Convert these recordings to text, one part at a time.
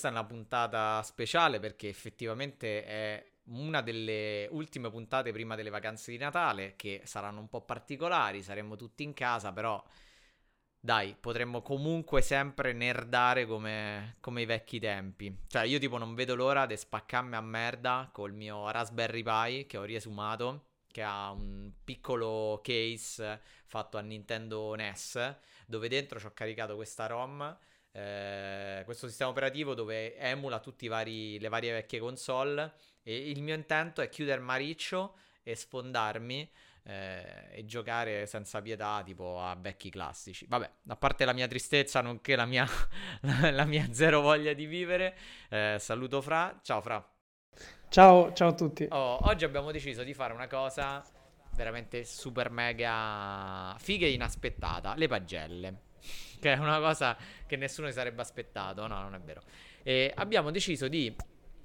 questa è una puntata speciale perché effettivamente è una delle ultime puntate prima delle vacanze di Natale che saranno un po' particolari, saremo tutti in casa, però dai, potremmo comunque sempre nerdare come, come i vecchi tempi. Cioè, io tipo non vedo l'ora di spaccarmi a merda col mio Raspberry Pi che ho riesumato, che ha un piccolo case fatto a Nintendo NES, dove dentro ci ho caricato questa ROM. Eh, questo sistema operativo dove emula tutte le varie vecchie console e il mio intento è chiudere Mariccio e sfondarmi eh, e giocare senza pietà tipo a vecchi classici. Vabbè, a parte la mia tristezza nonché la mia, la mia zero voglia di vivere, eh, saluto Fra. Ciao Fra. Ciao, ciao a tutti. Oh, oggi abbiamo deciso di fare una cosa veramente super mega figa e inaspettata, le pagelle. Che è una cosa che nessuno si sarebbe aspettato, no, non è vero. E abbiamo deciso di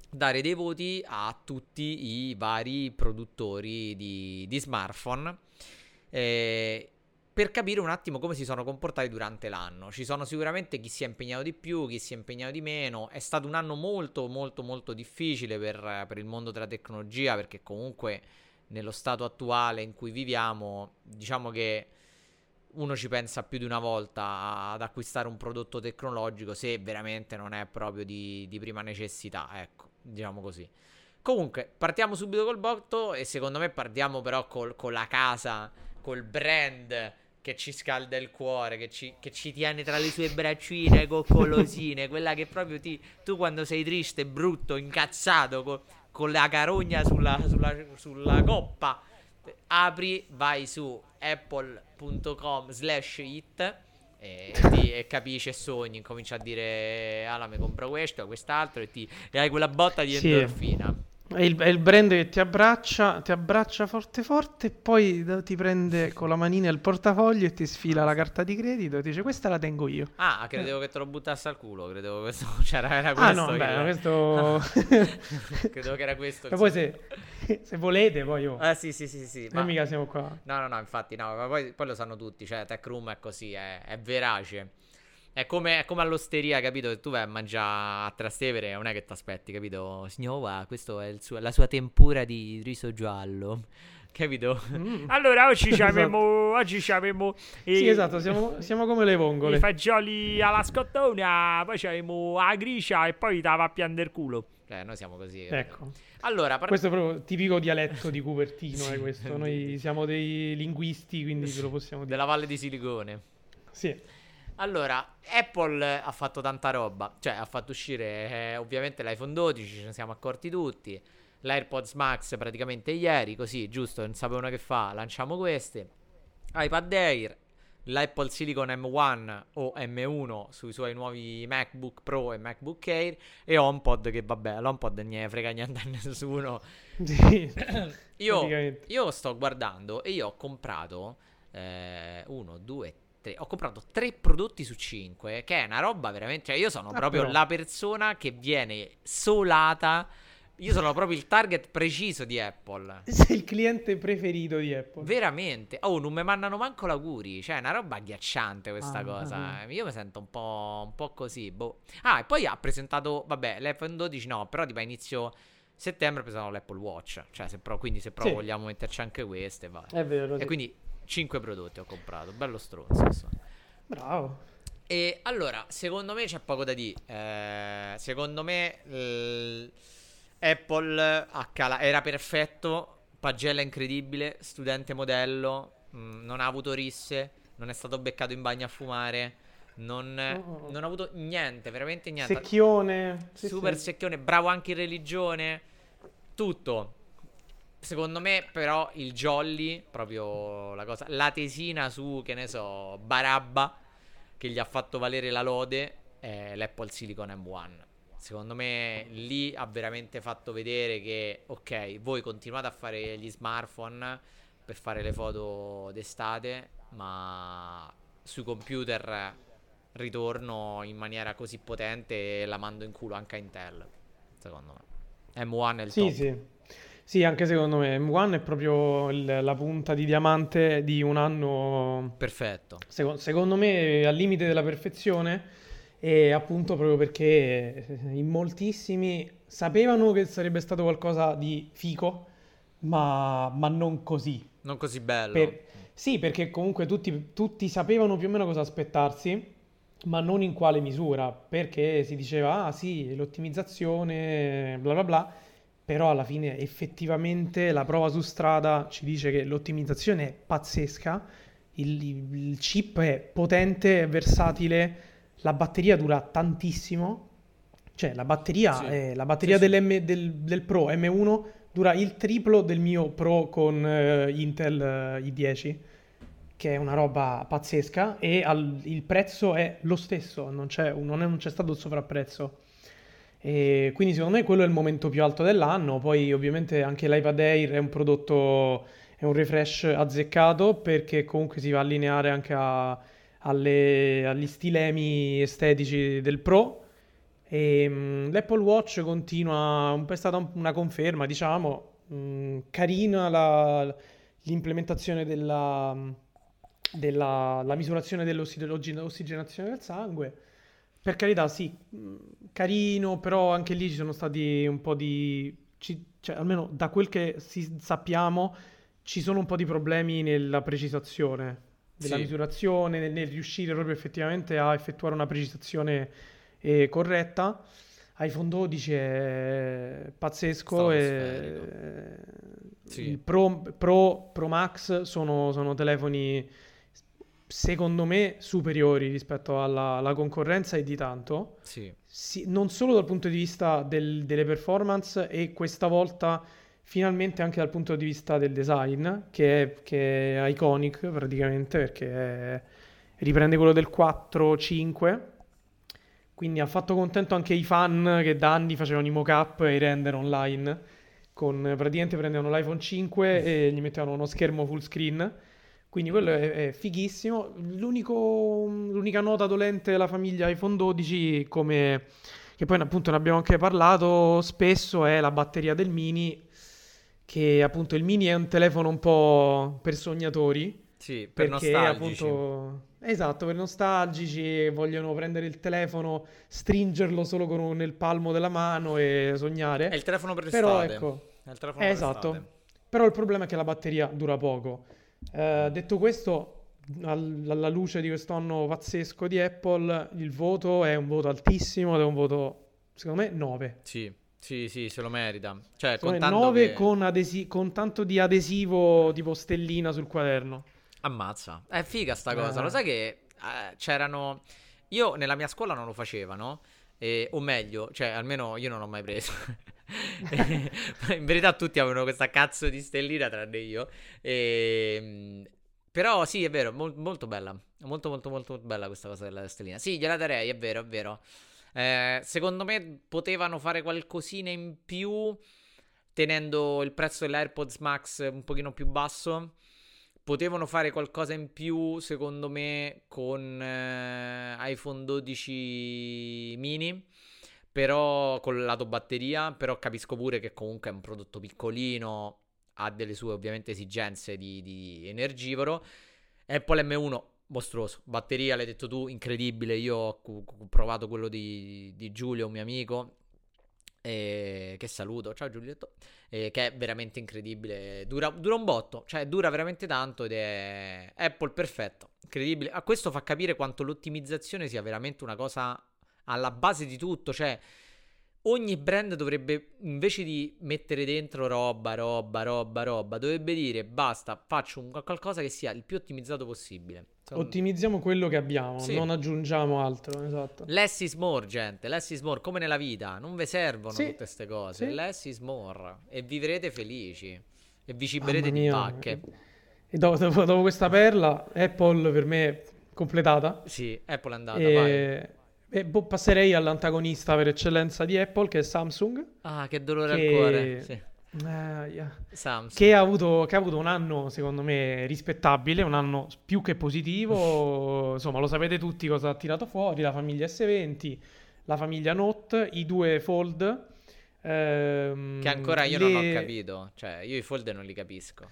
dare dei voti a tutti i vari produttori di, di smartphone eh, per capire un attimo come si sono comportati durante l'anno. Ci sono sicuramente chi si è impegnato di più, chi si è impegnato di meno. È stato un anno molto molto molto difficile per, per il mondo della tecnologia perché comunque nello stato attuale in cui viviamo diciamo che uno ci pensa più di una volta ad acquistare un prodotto tecnologico se veramente non è proprio di, di prima necessità, ecco diciamo così. Comunque, partiamo subito col botto e secondo me partiamo però col, con la casa, col brand che ci scalda il cuore, che ci, che ci tiene tra le sue braccine coccolosine, quella che proprio ti, tu quando sei triste, brutto, incazzato, co, con la carogna sulla, sulla, sulla coppa, apri, vai su apple.com slash it e, ti, e capisci e sogni, comincia a dire Ala mi compro questo, quest'altro e, ti, e hai quella botta di sì. È il, è il, brand che ti abbraccia, ti abbraccia forte forte e poi ti prende con la manina il portafoglio e ti sfila la carta di credito e ti dice questa la tengo io. Ah, credevo eh. che te lo buttassi al culo, credevo che questo c'era era questo. Ah no, beh, questo... credevo che era questo. Ma poi se, se, volete poi io... Ah sì sì sì sì. Ma mica siamo qua. No no no, infatti no, ma poi, poi lo sanno tutti, cioè Tech Room è così, è, è verace. È come, è come, all'osteria, capito? Che tu vai a mangiare a Trastevere non è che ti aspetti, capito? Signora, questa è suo, la sua tempura di riso giallo. Capito? Mm. Allora oggi ci abbiamo. esatto. Oggi ci abbiamo. Eh, sì, esatto, siamo, siamo, come le vongole. I fagioli alla scottona, poi abbiamo la gricia e poi te va a piangere culo. Eh, noi siamo così. Ecco. Allora, par- questo è proprio tipico dialetto di Cupertino. sì. questo. Noi siamo dei linguisti, quindi ve lo possiamo dire. Della Valle di Silicone. Sì. Allora, Apple ha fatto tanta roba, cioè ha fatto uscire eh, ovviamente l'iPhone 12, ce ne siamo accorti tutti, l'AirPods Max praticamente ieri, così giusto, non sapevano che fa, lanciamo queste, iPad Air, l'Apple Silicon M1 o M1 sui suoi nuovi MacBook Pro e MacBook Air e HomePod che vabbè, l'HomePod non ne frega niente a nessuno. Sì, io, io, sto guardando e io ho comprato eh, uno, due, tre ho comprato tre prodotti su cinque, che è una roba veramente... Cioè io sono ah, proprio però. la persona che viene solata... Io sono proprio il target preciso di Apple. Sei il cliente preferito di Apple. Veramente. Oh, non mi mandano manco l'auguri. Cioè, è una roba agghiacciante questa ah, cosa. Ah, Io mi sento un po', un po' così. Boh. Ah, e poi ha presentato, vabbè, l'iPhone 12 no, però tipo a inizio settembre ha presentato l'Apple Watch. Cioè, se pro, quindi se proprio sì. vogliamo metterci anche queste, va. È vero. E sì. quindi 5 prodotti ho comprato, bello stronzo. Bravo. E allora, secondo me c'è poco da dire. Eh, secondo me l- Apple cala- era perfetto, pagella incredibile, studente modello, mh, mm, non ha avuto risse, non è stato beccato in bagno a fumare. Non, oh. non ha avuto niente, veramente niente. Secchione. Super sì. secchione, bravo anche in religione. Tutto. Secondo me, però, il Jolly, proprio la cosa, la tesina su, che ne so, Barabba, che gli ha fatto valere la lode, è l'Apple Silicon M1. Secondo me, lì ha veramente fatto vedere che, ok, voi continuate a fare gli smartphone per fare le foto d'estate, ma sui computer ritorno in maniera così potente e la mando in culo anche a Intel, secondo me. M1 è il sì, top. Sì, sì. Sì, anche secondo me M1 è proprio il, la punta di diamante di un anno perfetto. Secondo, secondo me al limite della perfezione E appunto proprio perché eh, in moltissimi sapevano che sarebbe stato qualcosa di fico, ma, ma non così. Non così bello. Per- sì, perché comunque tutti, tutti sapevano più o meno cosa aspettarsi, ma non in quale misura, perché si diceva, ah sì, l'ottimizzazione, bla bla bla, però alla fine effettivamente la prova su strada ci dice che l'ottimizzazione è pazzesca, il, il chip è potente, è versatile, la batteria dura tantissimo, cioè la batteria, Sì, è- la sì, batteria sì. dell'M- del, del Pro M1 dura il triplo del mio Pro con eh, Intel eh, i10, che è una roba pazzesca e al- il prezzo è lo stesso, non c'è, non è- non c'è stato il sovrapprezzo. E quindi secondo me quello è il momento più alto dell'anno. Poi ovviamente anche l'iPad Air è un prodotto, è un refresh azzeccato perché comunque si va a allineare anche a- alle- agli stilemi estetici del Pro. E mm, l'Apple Watch continua, è stata un- una conferma, diciamo, mm, carina la- l'implementazione della, della la misurazione dell'ossigenazione del sangue. Per carità, sì, mh, carino, però anche lì ci sono stati un po' di... ci- cioè, almeno da quel che si- sappiamo, ci sono un po' di problemi nella precisazione della Sì. misurazione, nel, nel riuscire proprio effettivamente a effettuare una precisazione eh, corretta. iPhone 12 è pazzesco e Stratosferico. Sì. il Pro, Pro, Pro Max sono, sono telefoni secondo me superiori rispetto alla, alla concorrenza e di tanto, Sì. Sì, non solo dal punto di vista del- delle performance e questa volta finalmente anche dal punto di vista del design, che è, che è iconic praticamente perché è- riprende quello del 4-5. Quindi ha fatto contento anche i fan che da anni facevano i mock-up e i render online. Con, praticamente prendevano l'iPhone 5 e gli mettevano uno schermo full screen. Quindi quello è, è fighissimo. L'unico- l'unica nota dolente della famiglia iPhone 12, come che poi appunto ne abbiamo anche parlato spesso, è la batteria del mini. Che appunto il mini è un telefono un po' per sognatori. Sì, per Perché nostalgici. appunto, esatto, per nostalgici vogliono prendere il telefono, stringerlo solo con nel palmo della mano e sognare. È il telefono per Però l'estate. ecco, È il telefono eh, per esatto. l'estate. Però il problema è che la batteria dura poco. Eh, detto questo, al- alla luce di quest'anno pazzesco di Apple, il voto è un voto altissimo ed è un voto, secondo me, 9. Sì, sì, sì, se lo merita. Cioè, contando 9 che... con, adesi- con tanto di adesivo tipo stellina sul quaderno. Ammazza. È figa sta cosa. Eh. Lo sai che eh, c'erano... Io nella mia scuola non lo facevano. e- o meglio, cioè almeno io non l'ho mai preso. E- In verità tutti avevano questa cazzo di stellina tranne io. E, Però sì, è vero, mol- molto bella. Molto molto molto bella questa cosa della stellina. Sì, gliela darei, è vero, è vero. Eh, secondo me potevano fare qualcosina in più tenendo il prezzo dell'AirPods Max un pochino più basso. Potevano fare qualcosa in più, secondo me, con eh, iPhone 12 mini. Però con il lato batteria. Però capisco pure che comunque è un prodotto piccolino. Ha delle sue ovviamente esigenze di, di energivoro. Apple M1 mostruoso. Batteria, l'hai detto tu, incredibile. Io ho, provato quello di, di Giulio, un mio amico. E che saluto, ciao Giulietto. E che è veramente incredibile. Dura, dura un botto, cioè dura veramente tanto ed è Apple perfetto. Incredibile. A questo fa capire quanto l'ottimizzazione sia veramente una cosa alla base di tutto. Cioè, ogni brand dovrebbe, invece di mettere dentro roba, roba, roba, roba, dovrebbe dire basta, faccio un qualcosa che sia il più ottimizzato possibile. Secondo- Ottimizziamo quello che abbiamo, Sì. non aggiungiamo altro, esatto. Less is more, gente. Less is more, come nella vita. Non vi servono Sì, tutte queste cose. sì. Less is more. E vivrete felici. E vi ciberete di pacche. E dopo, dopo- dopo questa perla, Apple per me è completata. Sì, Apple è andata, e vai. E, boh, passerei all'antagonista per eccellenza di Apple, che è Samsung. Ah, che dolore che- al cuore. Sì. Eh, yeah. Che ha avuto, che ha avuto un anno, secondo me, rispettabile, un anno più che positivo. Insomma, lo sapete tutti cosa ha tirato fuori: la famiglia S20, la famiglia Note, i due Fold. ehm, Che ancora io non ho le- capito. Cioè, io i fold non li capisco.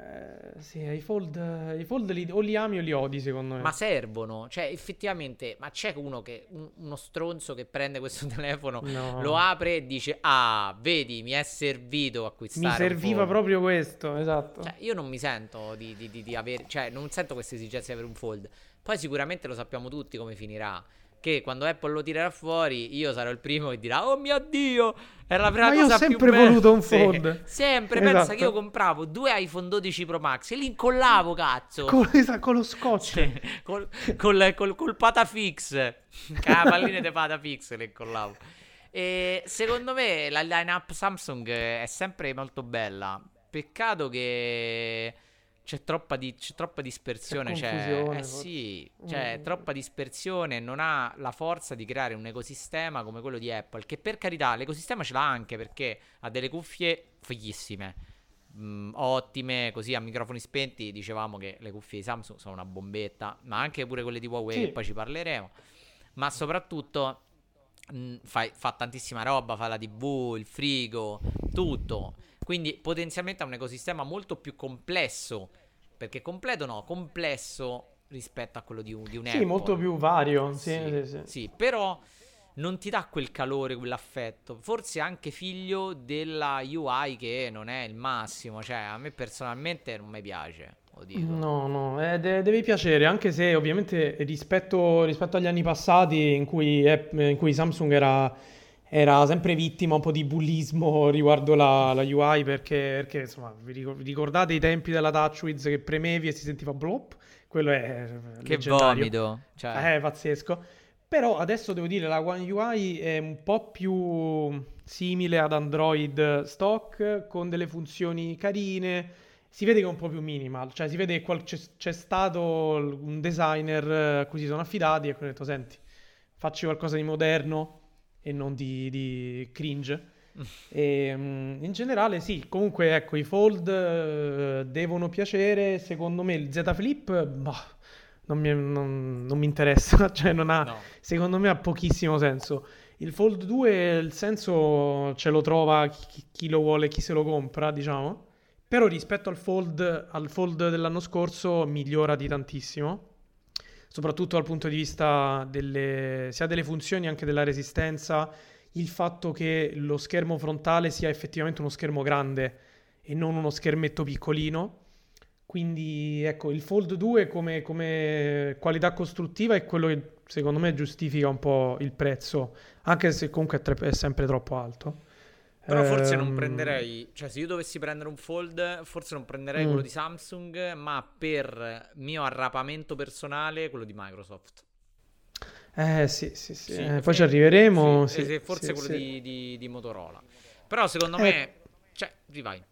Eh, sì, i fold, i fold li, o li ami o li odi, secondo me. Ma servono, cioè effettivamente, ma c'è uno che, un- uno stronzo che prende questo telefono, No. lo apre e dice, ah, vedi, mi è servito acquistare Mi serviva fold." proprio questo, esatto. Cioè, io non mi sento di, di- di- di avere, cioè, non sento questa esigenza di avere un fold. Poi sicuramente lo sappiamo tutti come finirà. Che quando Apple lo tirerà fuori, io sarò il primo che dirà: Oh mio dio! Era la prima Ma io ho cosa più sempre bella." voluto un Sì, fold. sempre. Pensa Esatto. che io compravo due iPhone 12 Pro Max e li incollavo, cazzo. Con, esatto, con lo scotch. Sì, col, col, col, col patafix. La palline di patafix le incollavo. E secondo me la line-up Samsung è sempre molto bella. Peccato che c'è troppa, di- c'è troppa dispersione. C'è Cioè, eh sì, cioè, Mm. troppa dispersione. Non ha la forza di creare un ecosistema come quello di Apple. Che per carità, l'ecosistema ce l'ha anche perché ha delle cuffie fighissime. mm, ottime, così a microfoni spenti. Dicevamo che le cuffie di Samsung sono una bombetta, ma anche pure quelle di Huawei, Sì. che poi ci parleremo. Ma soprattutto mh, fai- fa tantissima roba, fa la TV, il frigo, tutto. Quindi potenzialmente ha un ecosistema molto più complesso. Perché completo no, complesso rispetto a quello di un, di un Sì, Apple. molto più vario. Sì, Sì, sì, sì. però non ti dà quel calore, quell'affetto. Forse anche figlio della UI che non è il massimo. Cioè, a me personalmente non mi piace. Lo dico. No, no, eh, de- deve piacere, anche se ovviamente rispetto, rispetto agli anni passati in cui, App- in cui Samsung era, era sempre vittima un po' di bullismo riguardo la, la UI, perché, perché, insomma, vi ricor- vi ricordate i tempi della TouchWiz che premevi e si sentiva blop? Quello è eh, Che leggendario. vomito. Cioè, Eh, pazzesco. Però adesso devo dire, la One UI è un po' più simile ad Android stock, con delle funzioni carine. Si vede che è un po' più minimal, cioè si vede che qual- c'è, c'è stato un designer eh, a cui si sono affidati e hanno detto, senti, facci qualcosa di moderno e non di, di cringe. E, mm, in generale sì, comunque ecco, i fold eh, devono piacere, secondo me il Z Flip, bah, non mi, non- non mi interessa, cioè non ha, no. secondo me ha pochissimo senso. Il Fold 2 il senso ce lo trova chi, chi lo vuole, chi se lo compra, diciamo. Però rispetto al Fold, al Fold dell'anno scorso migliora di tantissimo. Soprattutto dal punto di vista delle, sia delle funzioni, anche della resistenza. Il fatto che lo schermo frontale sia effettivamente uno schermo grande e non uno schermetto piccolino. Quindi ecco, il Fold 2 come, come qualità costruttiva è quello che secondo me giustifica un po' il prezzo, anche se comunque è, tre- è sempre troppo alto. Però forse non Ehm, prenderei, cioè se io dovessi prendere un fold, forse non prenderei Mm. quello di Samsung, ma per mio arrapamento personale quello di Microsoft. Eh sì, sì, sì. Sì, eh, poi ci arriveremo. sì, sì, forse quello. Di, di- di Motorola. Però secondo Eh. me, cioè, sì, vai.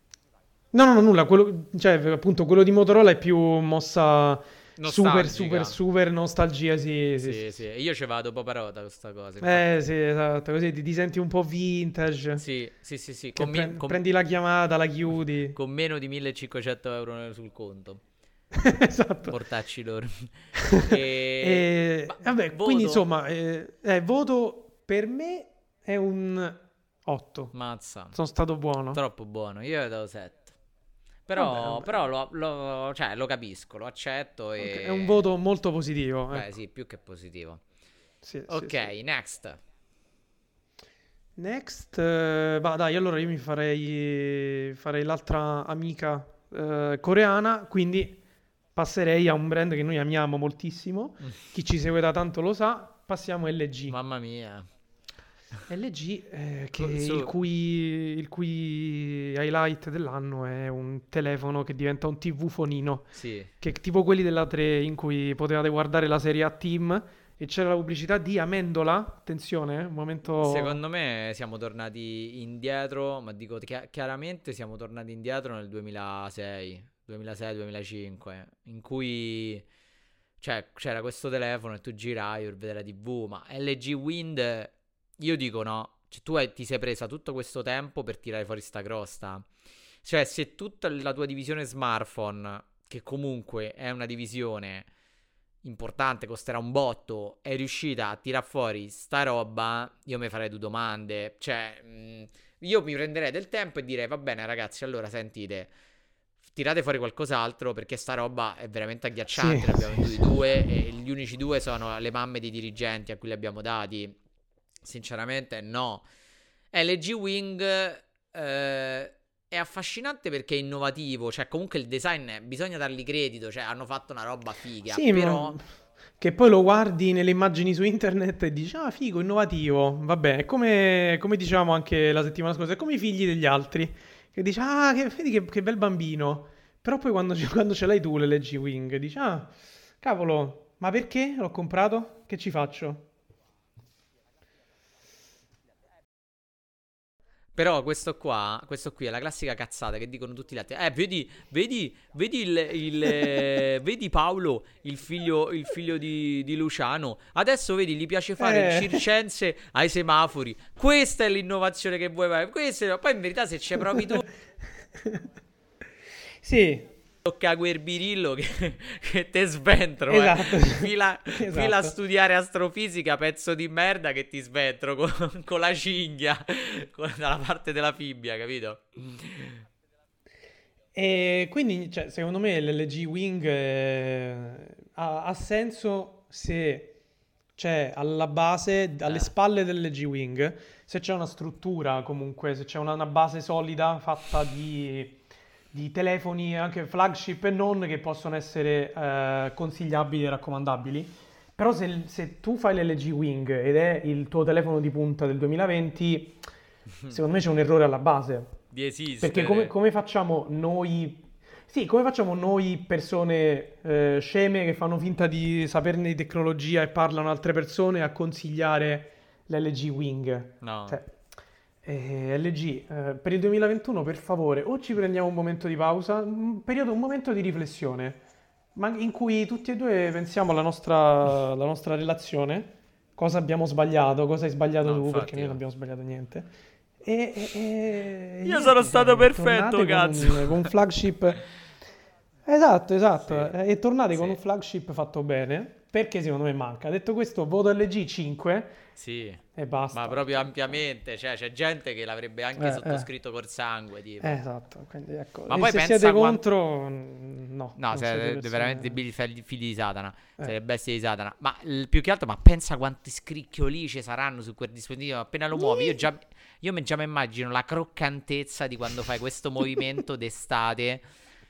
No, no, no, nulla. Quello, cioè, appunto, quello di Motorola è più mossa super, super, super nostalgia. Sì, sì, Sì, sì, io ci vado paparota questa cosa. Eh sì, esatto. Così ti, ti senti un po' vintage. Sì, sì, sì, sì, con, pre- con- prendi la chiamata, la chiudi. con meno di 1500 euro sul conto. esatto. Portacci loro. E, ma vabbè, voto? quindi insomma, eh, eh, voto per me è un 8. Mazza. Sono stato buono. Troppo buono, io gli do 7. Però, Vabbè, vabbè. però lo, lo- cioè, lo capisco, lo accetto e... Ok, È un voto molto positivo. Beh, ecco. sì, più che positivo. Sì, sì, Ok, sì. next. Next, eh, va dai, allora io mi farei, farei l'altra amica eh, coreana, quindi passerei a un brand che noi amiamo moltissimo. Chi ci segue da tanto lo sa. Passiamo a LG. Mamma mia. LG, eh, che- su- il, cui, il cui highlight dell'anno è un telefono che diventa un TV fonino, Sì. che tipo quelli della 3 in cui potevate guardare la serie A Team e c'era la pubblicità di Amendola. Attenzione, eh, un momento... Secondo me siamo tornati indietro, ma dico chia- chiaramente siamo tornati indietro nel 2006, 2006-2005, in cui cioè, c'era questo telefono e tu giravi per vedere la TV, ma LG Wind, io dico no, cioè, tu hai- ti sei presa tutto questo tempo per tirare fuori sta crosta. Cioè, se tutta la tua divisione smartphone, che comunque è una divisione importante, costerà un botto, è riuscita a tirar fuori sta roba, io mi farei due domande. Cioè, mh, io mi prenderei del tempo e direi, va bene ragazzi, allora sentite, tirate fuori qualcos'altro perché sta roba è veramente agghiacciante. Sì, ne abbiamo venduti sì. due e gli unici due sono le mamme dei dirigenti a cui li abbiamo dati. Sinceramente, no. LG Wing eh, è affascinante perché è innovativo, cioè comunque il design bisogna dargli credito, cioè hanno fatto una roba figa, Sì, ma però che poi lo guardi nelle immagini su internet e dici, ah, figo, innovativo, vabbè, è come, come dicevamo anche la settimana scorsa, è come i figli degli altri, che dici, ah, che, vedi che, che bel bambino, però poi quando, ce- quando ce l'hai tu l'LG Wing, dici, ah, cavolo, ma perché l'ho comprato? Che ci faccio? Però questo qua, questo qui è la classica cazzata che dicono tutti gli altri. Eh, vedi, vedi, vedi il, il, eh, vedi Paolo, il figlio, il figlio di, di Luciano. Adesso vedi, gli piace fare Eh. il circense ai semafori. Questa è l'innovazione che vuoi fare. Questa è- Poi in verità se ci provi tu, Sì, tocca quel birillo che, che te sventro. eh. Esatto. Fila, Esatto. fila a studiare astrofisica, pezzo di merda che ti sventro con, con la cinghia con- dalla parte della fibbia, capito? E quindi, cioè, secondo me l'LG Wing eh, ha, ha senso se c'è alla base, alle Eh. spalle dell'LG Wing, se c'è una struttura comunque, se c'è una, una base solida fatta di, di telefoni anche flagship e non che possono essere eh, consigliabili e raccomandabili. Però se, se tu fai l'LG Wing ed è il tuo telefono di punta del 2020, secondo me c'è un errore alla base. Di esistere. Perché come, come facciamo noi, sì, come facciamo noi persone eh, sceme che fanno finta di saperne di tecnologia e parlano a altre persone a consigliare l'LG Wing? No. Cioè, eh, LG, eh, per il 2021 per favore, o ci prendiamo un momento di pausa, un periodo, un momento di riflessione, ma in cui tutti e due pensiamo alla nostra, alla nostra relazione, cosa abbiamo sbagliato, cosa hai sbagliato No, tu, infatti, perché noi non abbiamo sbagliato niente. E, e- e- Io sono stato cioè, perfetto, cazzo. Con un, con flagship. Esatto, esatto. Sì. eh, E tornate con Sì. un flagship fatto bene, perché secondo me manca. Detto questo, voto LG 5 Sì, e basta. ma proprio ampiamente. Cioè, c'è gente che l'avrebbe anche Eh, sottoscritto col sangue. Tipo. Eh, esatto, quindi ecco. Ma E poi se pensa siete quan- contro, mm, no. No, persone- veramente figli, figli di Satana. Eh. Siete bestie di Satana. Ma il- più che altro, ma pensa quanti scricchioli ci saranno su quel dispositivo appena lo muovi. Io già, io mi- già mi immagino la croccantezza di quando fai questo movimento d'estate.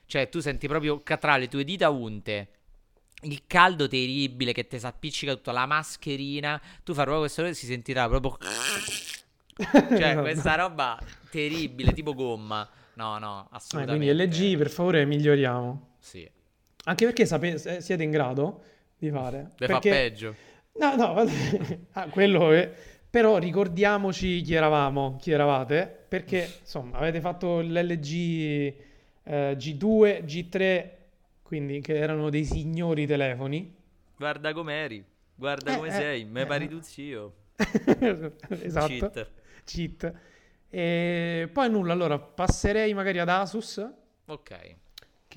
Cioè, tu senti proprio tra le tue dita unte. Il caldo terribile che ti s'appiccica tutta la mascherina. Tu fai proprio questo e si sentirà proprio. Cioè, Esatto. questa roba terribile, tipo gomma. No, no, Eh, assolutamente. quindi LG, per favore, miglioriamo. Sì, Anche perché sape- siete in grado di fare. le fa Perché... peggio. No, no. Ah, quello è... Però ricordiamoci chi eravamo, chi eravate, perché insomma avete fatto l'LG eh, G2, G3, quindi che erano dei signori telefoni. Guarda com'eri, guarda Eh, come eh, sei, me eh. pari tu zio. Esatto. Cheat. Cheat. E poi nulla, allora passerei magari ad Asus, Ok.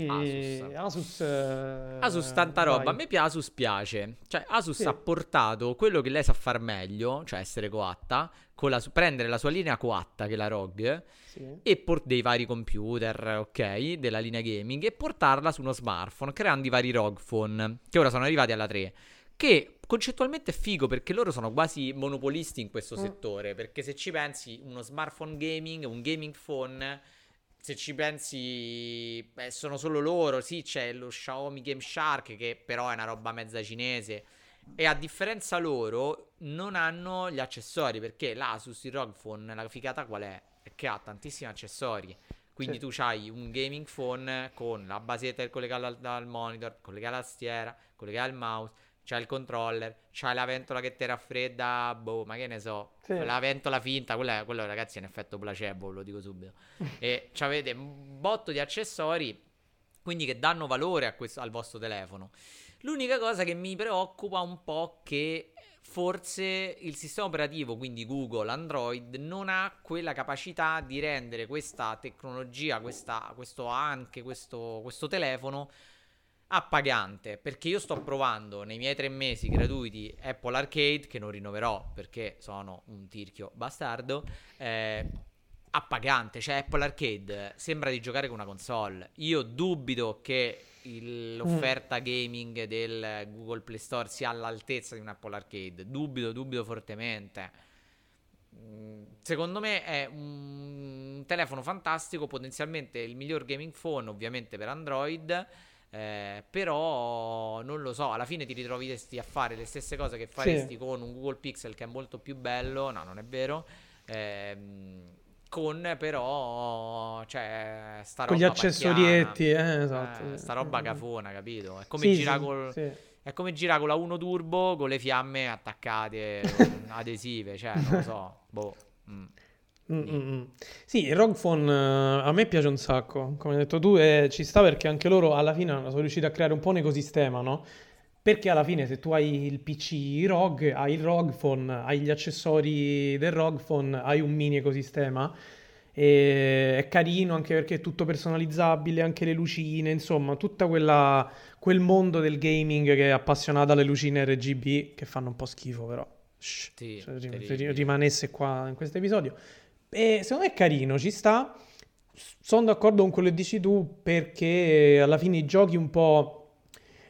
Che Asus. Asus, eh, Asus tanta roba, vai. a me pi- Asus piace. Cioè Asus Sì. ha portato quello che lei sa far meglio, cioè essere coatta, con la su- prendere la sua linea coatta che è la ROG Sì. e por- dei vari computer, ok, della linea gaming e portarla su uno smartphone creando i vari ROG phone che ora sono arrivati alla 3. Che concettualmente è figo perché loro sono quasi monopolisti in questo Mm. settore. Perché se ci pensi, uno smartphone gaming, un gaming phone, se ci pensi, beh, sono solo loro. Sì, c'è lo Xiaomi Game Shark che però è una roba mezza cinese. E a differenza loro, non hanno gli accessori perché l'Asus, il ROG Phone, la figata qual è? È che ha tantissimi accessori. Quindi Sì. tu hai un gaming phone con la basetta collegata al, al monitor, collegata alla tastiera, collegata al mouse, c'hai il controller, c'hai la ventola che ti raffredda, boh, ma che ne so, Sì. la ventola finta, quella, quello ragazzi è un effetto placebo, lo dico subito. e avete un botto di accessori, quindi che danno valore a questo- al vostro telefono. L'unica cosa che mi preoccupa un po' è che forse il sistema operativo, quindi Google, Android, non ha quella capacità di rendere questa tecnologia, questa, questo anche questo, questo telefono appagante. Perché io sto provando nei miei tre mesi gratuiti Apple Arcade, che non rinnoverò perché sono un tirchio bastardo. eh, appagante, cioè Apple Arcade sembra di giocare con una console. Io dubito che il- l'offerta gaming del Google Play Store sia all'altezza di un Apple Arcade. Dubito, dubito fortemente. Mm, Secondo me è un telefono fantastico, potenzialmente il miglior gaming phone, ovviamente per Android. Eh, però non lo so, alla fine ti ritroveresti a fare le stesse cose che faresti con un Google Pixel che è molto più bello. No, non è vero. Ehm, con però, cioè, sta Con gli roba accessorietti, pacchiana. eh, esatto. Eh, sta roba cafona, capito? È come Sì, girare sì, col, sì. è come girare con la 1 Turbo con le fiamme attaccate con adesive, cioè, non lo so. Boh. mm. Mm, mm, mm. Sì, il ROG Phone eh, a me piace un sacco, come hai detto tu, e ci sta perché anche loro alla fine sono riusciti a creare un po' un ecosistema, no? Perché alla fine se tu hai il PC ROG, hai il ROG Phone, hai gli accessori del ROG Phone, hai un mini ecosistema e è carino anche perché è tutto personalizzabile, anche le lucine, insomma, tutto quel mondo del gaming che è appassionato alle lucine RGB che fanno un po' schifo però. Shh, Sì, se terribili. rimanesse qua in questo episodio. E secondo me è carino, ci sta. Sono d'accordo con quello che dici tu perché alla fine i giochi un po'...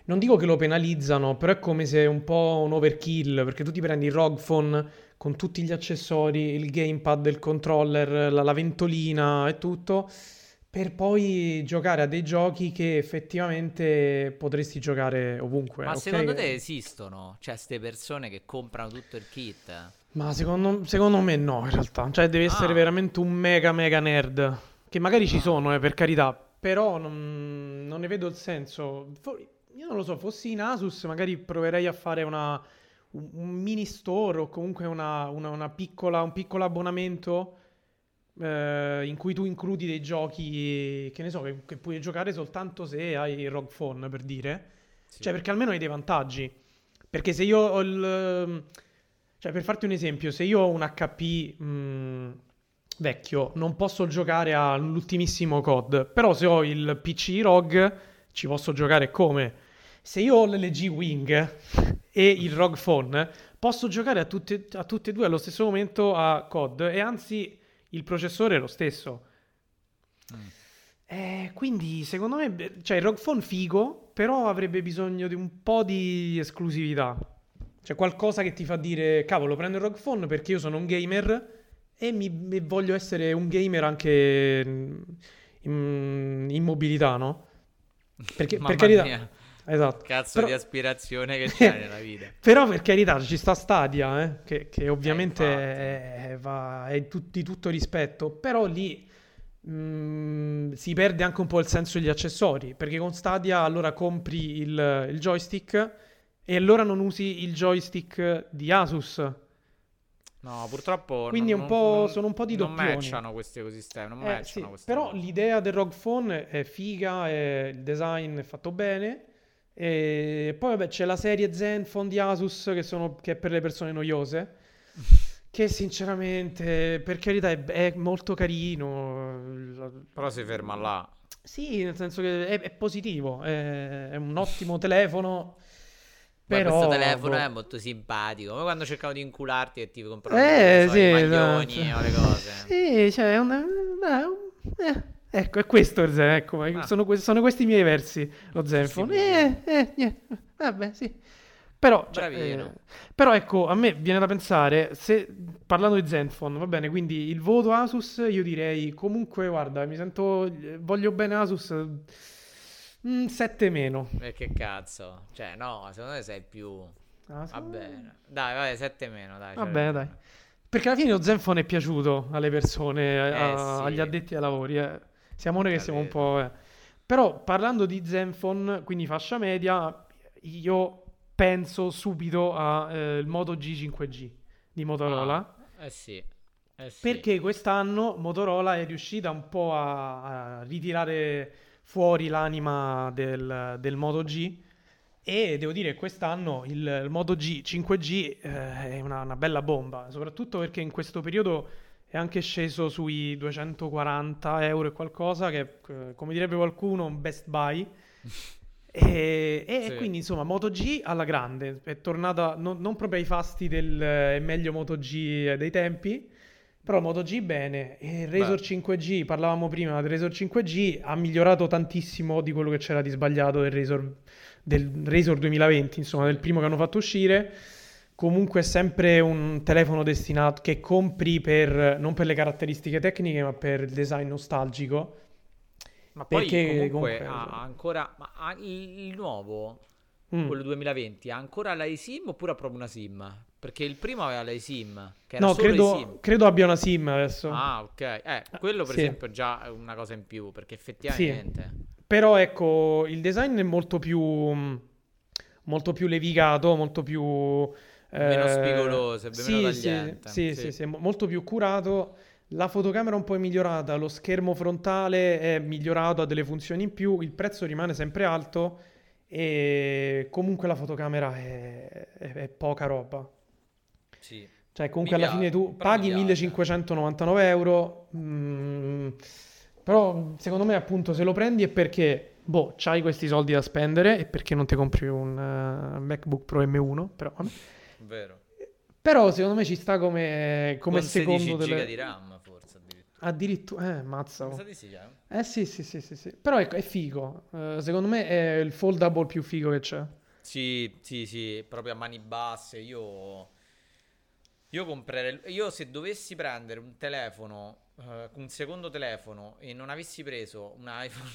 Non dico che lo penalizzano, però è come se è un po' un overkill, perché tu ti prendi il ROG Phone con tutti gli accessori, il gamepad, il controller, la, la ventolina e tutto, per poi giocare a dei giochi che effettivamente potresti giocare ovunque. Ma ok? secondo te esistono? Cioè, queste persone che comprano tutto il kit? Ma secondo, secondo me no, in realtà. Cioè, deve essere Ah. veramente un mega mega nerd. Che magari ci Ah. sono, eh, per carità. Però non, non ne vedo il senso. Io non lo so, fossi in Asus, magari proverei a fare una, un, un mini store o comunque una, una- una piccola, un piccolo abbonamento eh, in cui tu includi dei giochi che ne so, che, che puoi giocare soltanto se hai il ROG Phone, per dire. Sì. Cioè, perché almeno hai dei vantaggi. Perché se io ho il... Cioè, per farti un esempio, se io ho un HP mh, vecchio, non posso giocare all'ultimissimo COD. Però se ho il PC ROG, ci posso giocare come? Se io ho l'LG Wing e il ROG Phone, posso giocare a tutte, a tutte e due allo stesso momento a COD. E anzi, il processore è lo stesso. Mm. Eh, quindi secondo me, cioè il ROG Phone figo, però avrebbe bisogno di un po' di esclusività. Cioè qualcosa che ti fa dire, cavolo, prendo il ROG Phone perché io sono un gamer e, mi, e voglio essere un gamer anche in, in mobilità, no? Perché, per carità, mia, esatto. cazzo Però- di aspirazione che c'hai nella vita. Però per carità ci sta Stadia, eh, che, che ovviamente infatti. è, va- è tut- di tutto rispetto, però lì mm, si perde anche un po' il senso degli accessori, perché con Stadia allora compri il, il joystick e allora non usi il joystick di Asus. No, purtroppo Quindi non- un po'- non- sono un po' di non doppioni. matchano questi ecosistemi, non Eh, matchano sì, però cose. l'idea del ROG Phone è figa, è- il design è fatto bene. E poi vabbè c'è la serie Zenfone di Asus che, sono, che è per le persone noiose. Che sinceramente, per carità, è, è molto carino. Però si ferma là. Sì, nel senso che è, è positivo, è, è un ottimo telefono. Però, questo telefono boh. è molto simpatico. Come quando cercavo di incularti e ti compravo Eh, so, sì, i maglioni esatto. o le cose. Sì, cioè, è un- eh, eh, ecco, è questo il ecco, Ah. sono, que- sono questi i miei versi, lo Zenfone. Eh, eh, niente, vabbè, sì. Però, cioè, eh, però ecco, a me viene da pensare, se parlando di Zenfone, va bene, quindi il voto Asus, io direi comunque, guarda, mi sento, voglio bene Asus, 7 meno. Che cazzo? Cioè, no, secondo me sei più... Va bene. Dai, vai, 7 meno, dai. Va c'hai bene, dai. Perché alla fine lo Zenfone è piaciuto alle persone, a- Eh, sì. agli addetti ai lavori. eh. Siamo noi che siamo un po'... eh. Però parlando di Zenfone, quindi fascia media, io penso subito al Moto G 5G di Motorola. Eh sì. Eh sì. Perché quest'anno Motorola è riuscita un po' a, a ritirare fuori l'anima del, del Moto G e devo dire che quest'anno il, il Moto G 5G eh, è una, una bella bomba, soprattutto perché in questo periodo è anche sceso sui 240 euro e qualcosa, che eh, come direbbe qualcuno un best buy. E, e Sì. quindi insomma Moto G alla grande, è tornata non, non proprio ai fasti del eh, meglio Moto G dei tempi, Però il Moto G bene, e il Razor Beh, 5G, parlavamo prima del Razor 5G, ha migliorato tantissimo di quello che c'era di sbagliato del Razor, del Razor 2020, insomma, del primo che hanno fatto uscire. Comunque è sempre un telefono destinato che compri per, non per le caratteristiche tecniche, ma per il design nostalgico. ma poi Perché comunque comunque... ha ancora... Ma ha il, il nuovo, Mm. quello 2020, ha ancora la eSIM oppure ha proprio una SIM? Perché il primo aveva che era No, credo, eSIM. credo abbia una SIM adesso. Ah, ok. Eh, quello per Sì, esempio già è una cosa in più, perché sì. effettivamente... Però ecco, il design è molto più, molto più levigato, molto più... Meno eh, spigoloso, è meno sì, sì, tagliente. sì, sì, Sì. sì, mo- molto più curato. La fotocamera un po' è migliorata, lo schermo frontale è migliorato, ha delle funzioni in più, il prezzo rimane sempre alto e comunque la fotocamera è, è- è poca roba. Sì. Cioè, comunque alla fine tu paghi piace. 1599 euro, mm, però secondo me appunto se lo prendi è perché, boh, c'hai questi soldi da spendere e perché non ti compri un eh, MacBook Pro M1, però. Vero. Però secondo me ci sta come, come Con 16 secondo delle... di RAM, forse addirittura. Addirittura, eh, mazza. Mi oh. sì, eh. Eh sì, sì, sì, sì, sì. Però ecco, è figo. Eh, secondo me è il foldable più figo che c'è. Sì, sì, sì, proprio a mani basse. Io, io comprerei. Io se dovessi prendere un telefono, eh, un secondo telefono e non avessi preso un iPhone,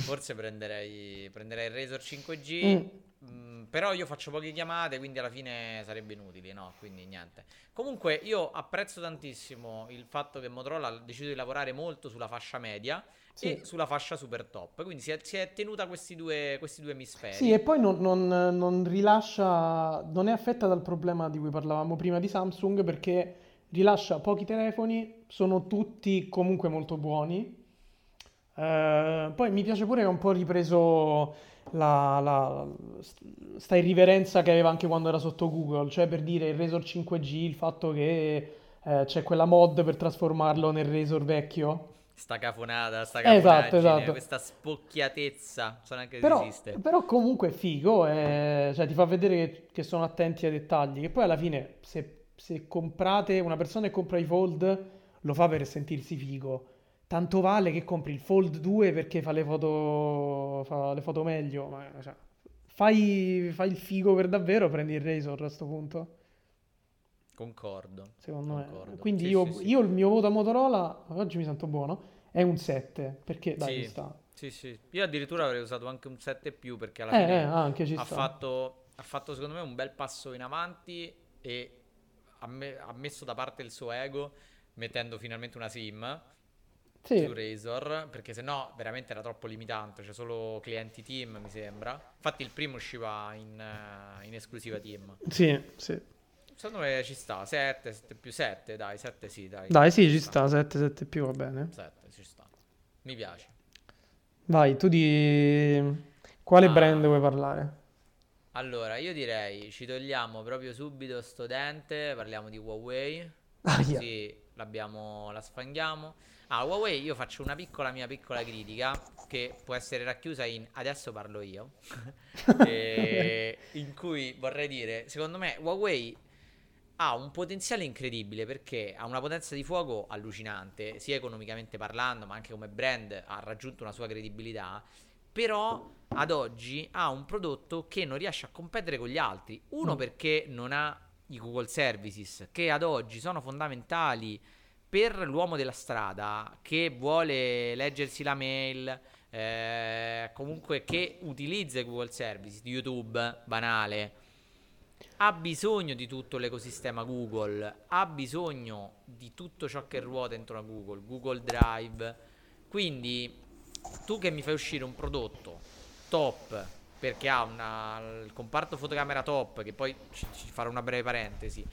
forse prenderei, prenderei il Razor 5G. Mm. Mm, però io faccio poche chiamate, quindi alla fine sarebbe inutile, no? Quindi niente. Comunque io apprezzo tantissimo il fatto che Motorola ha deciso di lavorare molto sulla fascia media Sì. e sulla fascia super top. Quindi si è, si è tenuta questi due, questi due emisferi. Sì, e poi non, non- non rilascia, non è affetta dal problema di cui parlavamo prima di Samsung perché rilascia pochi telefoni, sono tutti comunque molto buoni. Eh, poi mi piace pure che ha un po' ripreso la, la- sta irriverenza che aveva anche quando era sotto Google, cioè per dire il Razor 5G, il fatto che eh, c'è quella mod per trasformarlo nel Razor vecchio. Sta cafonata, sta Esatto, esatto. questa spocchiatezza, so neanche Però, esiste. però comunque è figo, eh, cioè ti fa vedere che, che sono attenti ai dettagli, che poi alla fine se, se comprate, una persona che compra i Fold lo fa per sentirsi figo, tanto vale che compri il Fold 2 perché fa le foto, fa le foto meglio, ma cioè, fai, fai il figo per davvero, prendi il Razor a questo punto, Concordo, secondo me. concordo. Quindi Sì, io, sì, sì. io il mio voto a Motorola, oggi mi sento buono, è un 7, perché dai, Sì, ci sta. sì, sì. Io addirittura avrei usato anche un 7 più perché alla Eh, eh, fine anche ci ha sta. fatto, ha fatto secondo me un bel passo in avanti e ha, me- ha messo da parte il suo ego mettendo finalmente una SIM Sì. su Razor perché sennò veramente era troppo limitante, cioè solo clienti team mi sembra. Infatti il primo usciva in, eh, in esclusiva team. Sì, sì. Secondo me ci sta, 7, 7 più 7, dai, 7 sì, dai. Dai, sì, ci sta, 7, 7 più va bene. 7, ci sta. Mi piace. Vai, tu di quale Ah. brand vuoi parlare? Allora, io direi ci togliamo proprio subito sto dente, parliamo di Huawei, Aia. così l'abbiamo, la sfanghiamo. Ah, Huawei io faccio una piccola mia piccola critica che può essere racchiusa in adesso parlo io, e in cui vorrei dire, secondo me Huawei ha un potenziale incredibile perché ha una potenza di fuoco allucinante, sia economicamente parlando, ma anche come brand ha raggiunto una sua credibilità. Però ad oggi ha un prodotto che non riesce a competere con gli altri. Uno Mm. perché non ha i Google Services, che ad oggi sono fondamentali per l'uomo della strada che vuole leggersi la mail, eh, comunque che utilizza Google Services, YouTube, banale ha bisogno di tutto l'ecosistema Google, ha bisogno di tutto ciò che ruota dentro a Google, Google Drive. Quindi tu che mi fai uscire un prodotto top perché ha una, il comparto fotocamera top, che poi ci, ci farò una breve parentesi,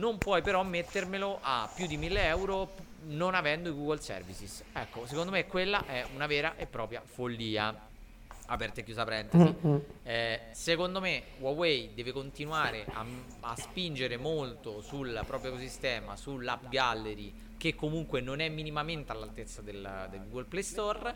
non puoi però mettermelo a più di 1000 euro non avendo i Google Services. Ecco, secondo me quella è una vera e propria follia. Aperta e chiusa parentesi. Mm, mm. Eh, secondo me Huawei deve continuare a, a spingere molto sul proprio ecosistema, sull'app gallery, che comunque non è minimamente all'altezza del, del Google Play Store,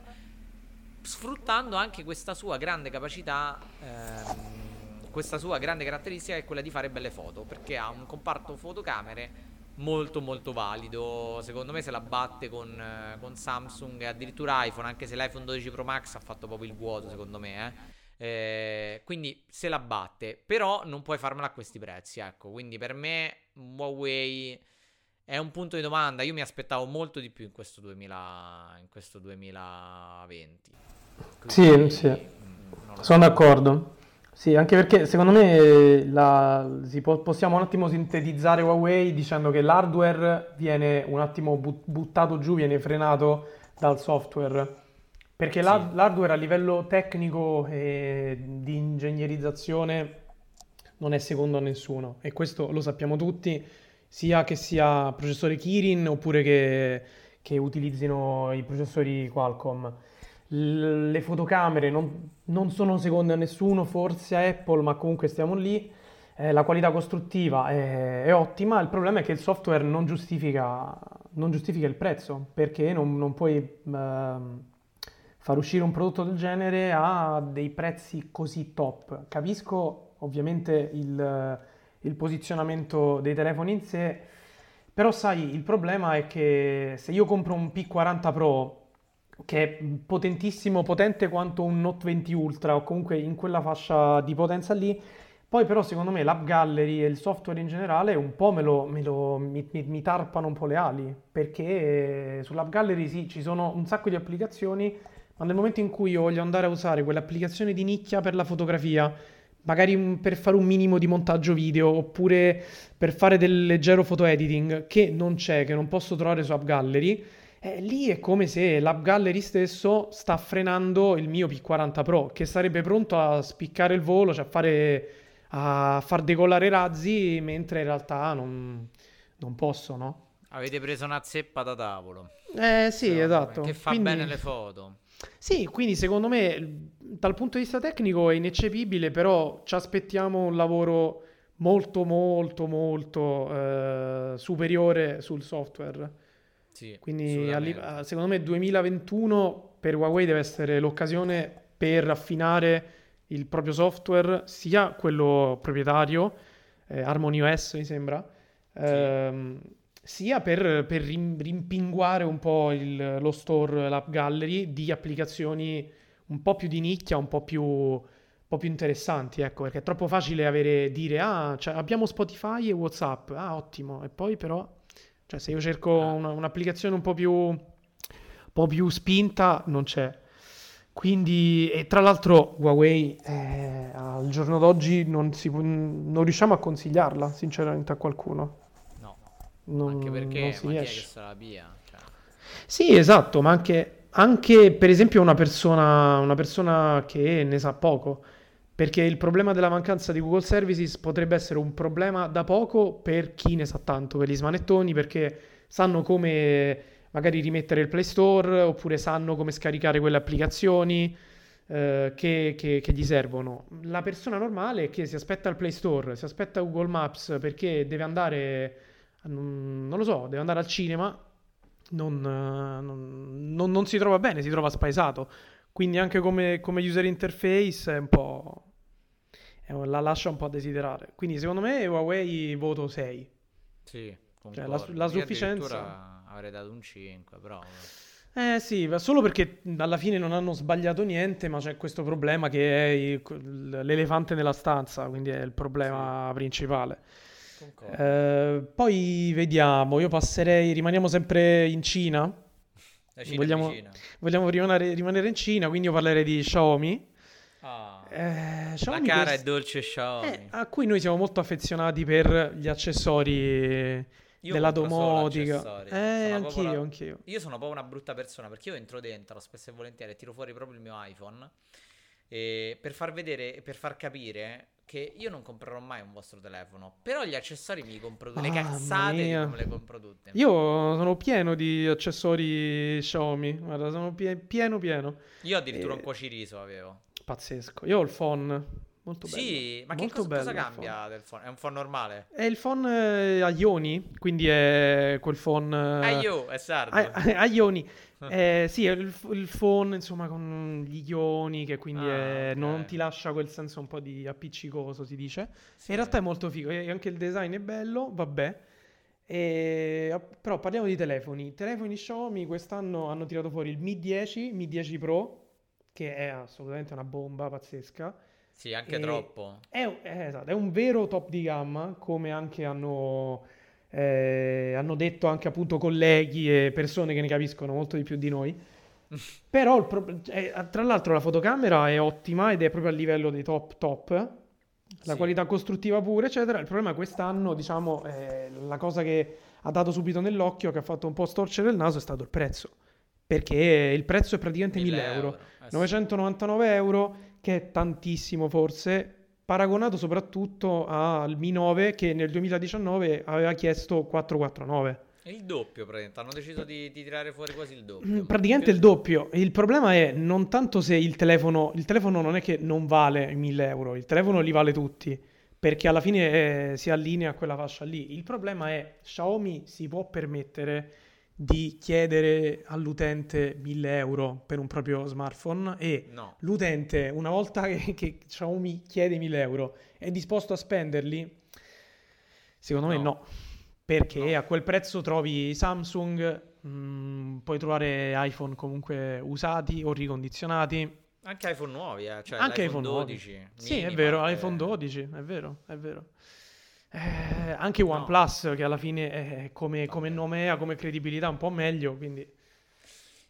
sfruttando anche questa sua grande capacità, ehm, questa sua grande caratteristica è quella di fare belle foto, perché ha un comparto fotocamere molto molto valido. Secondo me se la batte con, eh, con Samsung e addirittura iPhone, anche se l'iPhone 12 Pro Max ha fatto proprio il vuoto, secondo me, eh. Eh, quindi se la batte, però non puoi farmela a questi prezzi. Ecco, quindi per me Huawei è un punto di domanda. Io mi aspettavo molto di più in questo, 2000, in questo 2020. Quindi, sì, sì. Mm, sono so. d'accordo. Sì, anche perché secondo me la, può, possiamo un attimo sintetizzare Huawei dicendo che l'hardware viene un attimo but, buttato giù, viene frenato dal software. Perché sì. l'hardware a livello tecnico e di ingegnerizzazione non è secondo a nessuno e questo lo sappiamo tutti, sia che sia processore Kirin oppure che, che utilizzino i processori Qualcomm le fotocamere non, non, sono seconde a nessuno, forse a Apple, ma comunque stiamo lì. Eh, la qualità costruttiva è, è, ottima, il problema è che il software non giustifica, non giustifica il prezzo, perché non, non puoi eh, far uscire un prodotto del genere a dei prezzi così top. Capisco ovviamente il, il posizionamento dei telefoni in sé, però sai, il problema è che se io compro un P40 Pro che è potentissimo, potente quanto un Note 20 Ultra o comunque in quella fascia di potenza lì. Poi però secondo me l'App Gallery e il software in generale un po' me lo, me lo mi, mi, mi, tarpano un po' le ali, perché sull'App Gallery sì, ci sono un sacco di applicazioni, ma nel momento in cui io voglio andare a usare quell'applicazione di nicchia per la fotografia, magari per fare un minimo di montaggio video oppure per fare del leggero photo editing che non c'è, che non posso trovare su App Gallery, eh, lì è come se l'App Gallery stesso sta frenando il mio P40 Pro, che sarebbe pronto a spiccare il volo, cioè a, fare, a far decollare razzi, mentre in realtà non, non posso, no? Avete preso una zeppa da tavolo. Eh sì, Secondo esatto. Che fa quindi... bene le foto. Sì, quindi secondo me dal punto di vista tecnico è ineccepibile, però ci aspettiamo un lavoro molto molto molto eh, superiore sul software. Sì, Quindi secondo me 2021 per Huawei deve essere l'occasione per affinare il proprio software, sia quello proprietario, eh, Harmony OS mi sembra, ehm, sia per, per rimpinguare un po' il, lo store, l'app gallery di applicazioni un po' più di nicchia, un po' più, un po più interessanti, ecco, perché è troppo facile avere, dire, ah, cioè, abbiamo Spotify e WhatsApp, ah, ottimo, e poi però cioè, se io cerco ah. una, un'applicazione un po' più, un po' più spinta, non c'è. Quindi, e tra l'altro, Huawei eh, al giorno d'oggi non, si, non, riusciamo a consigliarla, sinceramente, a qualcuno. No, non, anche perché non si riesce. che sarà via. Cioè. Sì, esatto, ma anche, anche per esempio una persona, una persona che ne sa poco perché il problema della mancanza di Google Services potrebbe essere un problema da poco per chi ne sa tanto, per gli smanettoni, perché sanno come magari rimettere il Play Store oppure sanno come scaricare quelle applicazioni eh, che, che, che, gli servono. La persona normale che si aspetta il Play Store, si aspetta Google Maps perché deve andare, non, lo so, deve andare al cinema, non, non, non, si trova bene, si trova spaesato. Quindi anche come, come user interface è un po' la lascia un po' a desiderare. Quindi secondo me Huawei voto 6. Sì, cioè, la, la sufficienza... avrei dato un 5, però... Eh sì, solo perché alla fine non hanno sbagliato niente, ma c'è questo problema che è l'elefante nella stanza, quindi è il problema sì. principale. Eh, poi vediamo, io passerei, rimaniamo sempre in Cina. Vogliamo, vogliamo rimanere, rimanere, in Cina, quindi io parlerei di Xiaomi. Ah. Eh, la cara e dolce Xiaomi. Eh, a cui noi siamo molto affezionati per gli accessori io della domotica. Eh, anch'io, la... anch'io. Io sono proprio una brutta persona perché io entro dentro spesso e volentieri e tiro fuori proprio il mio iPhone per far vedere e per far capire che io non comprerò mai un vostro telefono, però gli accessori mi compro tutte, le cazzate me le compro tutte. Io sono pieno di accessori Xiaomi, guarda, sono pie- pieno pieno. Io addirittura e... un cuociriso avevo. Pazzesco. Io ho il phone. Molto bello. Sì, ma che cosa, cosa cambia del phone? È un phone normale? È il phone eh, a ioni, quindi è quel phone... Eh, a io, è sardo. A, a ioni. eh, sì, è il, il, phone, insomma, con gli ioni, che quindi ah, è, okay. non ti lascia quel senso un po' di appiccicoso, si dice. Sì. In realtà è molto figo, e anche il design è bello, vabbè. E, però parliamo di telefoni. I telefoni Xiaomi quest'anno hanno tirato fuori il Mi 10, Mi 10 Pro, che è assolutamente una bomba pazzesca. Sì, anche E troppo. è, un- eh, esatto, è un vero top di gamma, come anche hanno, eh, hanno detto anche appunto colleghi e persone che ne capiscono molto di più di noi. Però, pro- eh, tra l'altro, la fotocamera è ottima ed è proprio a livello dei top top. La Sì. qualità costruttiva pure, eccetera. Il problema quest'anno, diciamo, eh, la cosa che ha dato subito nell'occhio, che ha fatto un po' storcere il naso, è stato il prezzo. Perché il prezzo è praticamente 1000 1000 euro. euro. Eh sì. 999 euro, che è tantissimo forse, paragonato soprattutto al Mi 9 che nel 2019 aveva chiesto 449. È il doppio, praticamente. Hanno deciso di, di tirare fuori quasi il Mm, doppio. Praticamente il doppio. Il problema è non tanto se il telefono, il telefono non è che non vale 1000 euro, il telefono li vale tutti, perché alla fine eh, si allinea a quella fascia lì. Il problema è Xiaomi si può permettere di chiedere all'utente 1000 euro per un proprio smartphone e No. l'utente, una volta che, che Xiaomi chiede 1000 euro, è disposto a spenderli? Secondo me No. no, perché No. a quel prezzo trovi Samsung, mm, puoi trovare iPhone comunque usati o ricondizionati, Anche iPhone nuovi, eh. Cioè, anche iPhone nuovi. 12. Sì, è vero, parte- iPhone 12, è vero, è vero. Eh, anche No. OnePlus, che alla fine è come, come nome ha, come credibilità un po' meglio, quindi il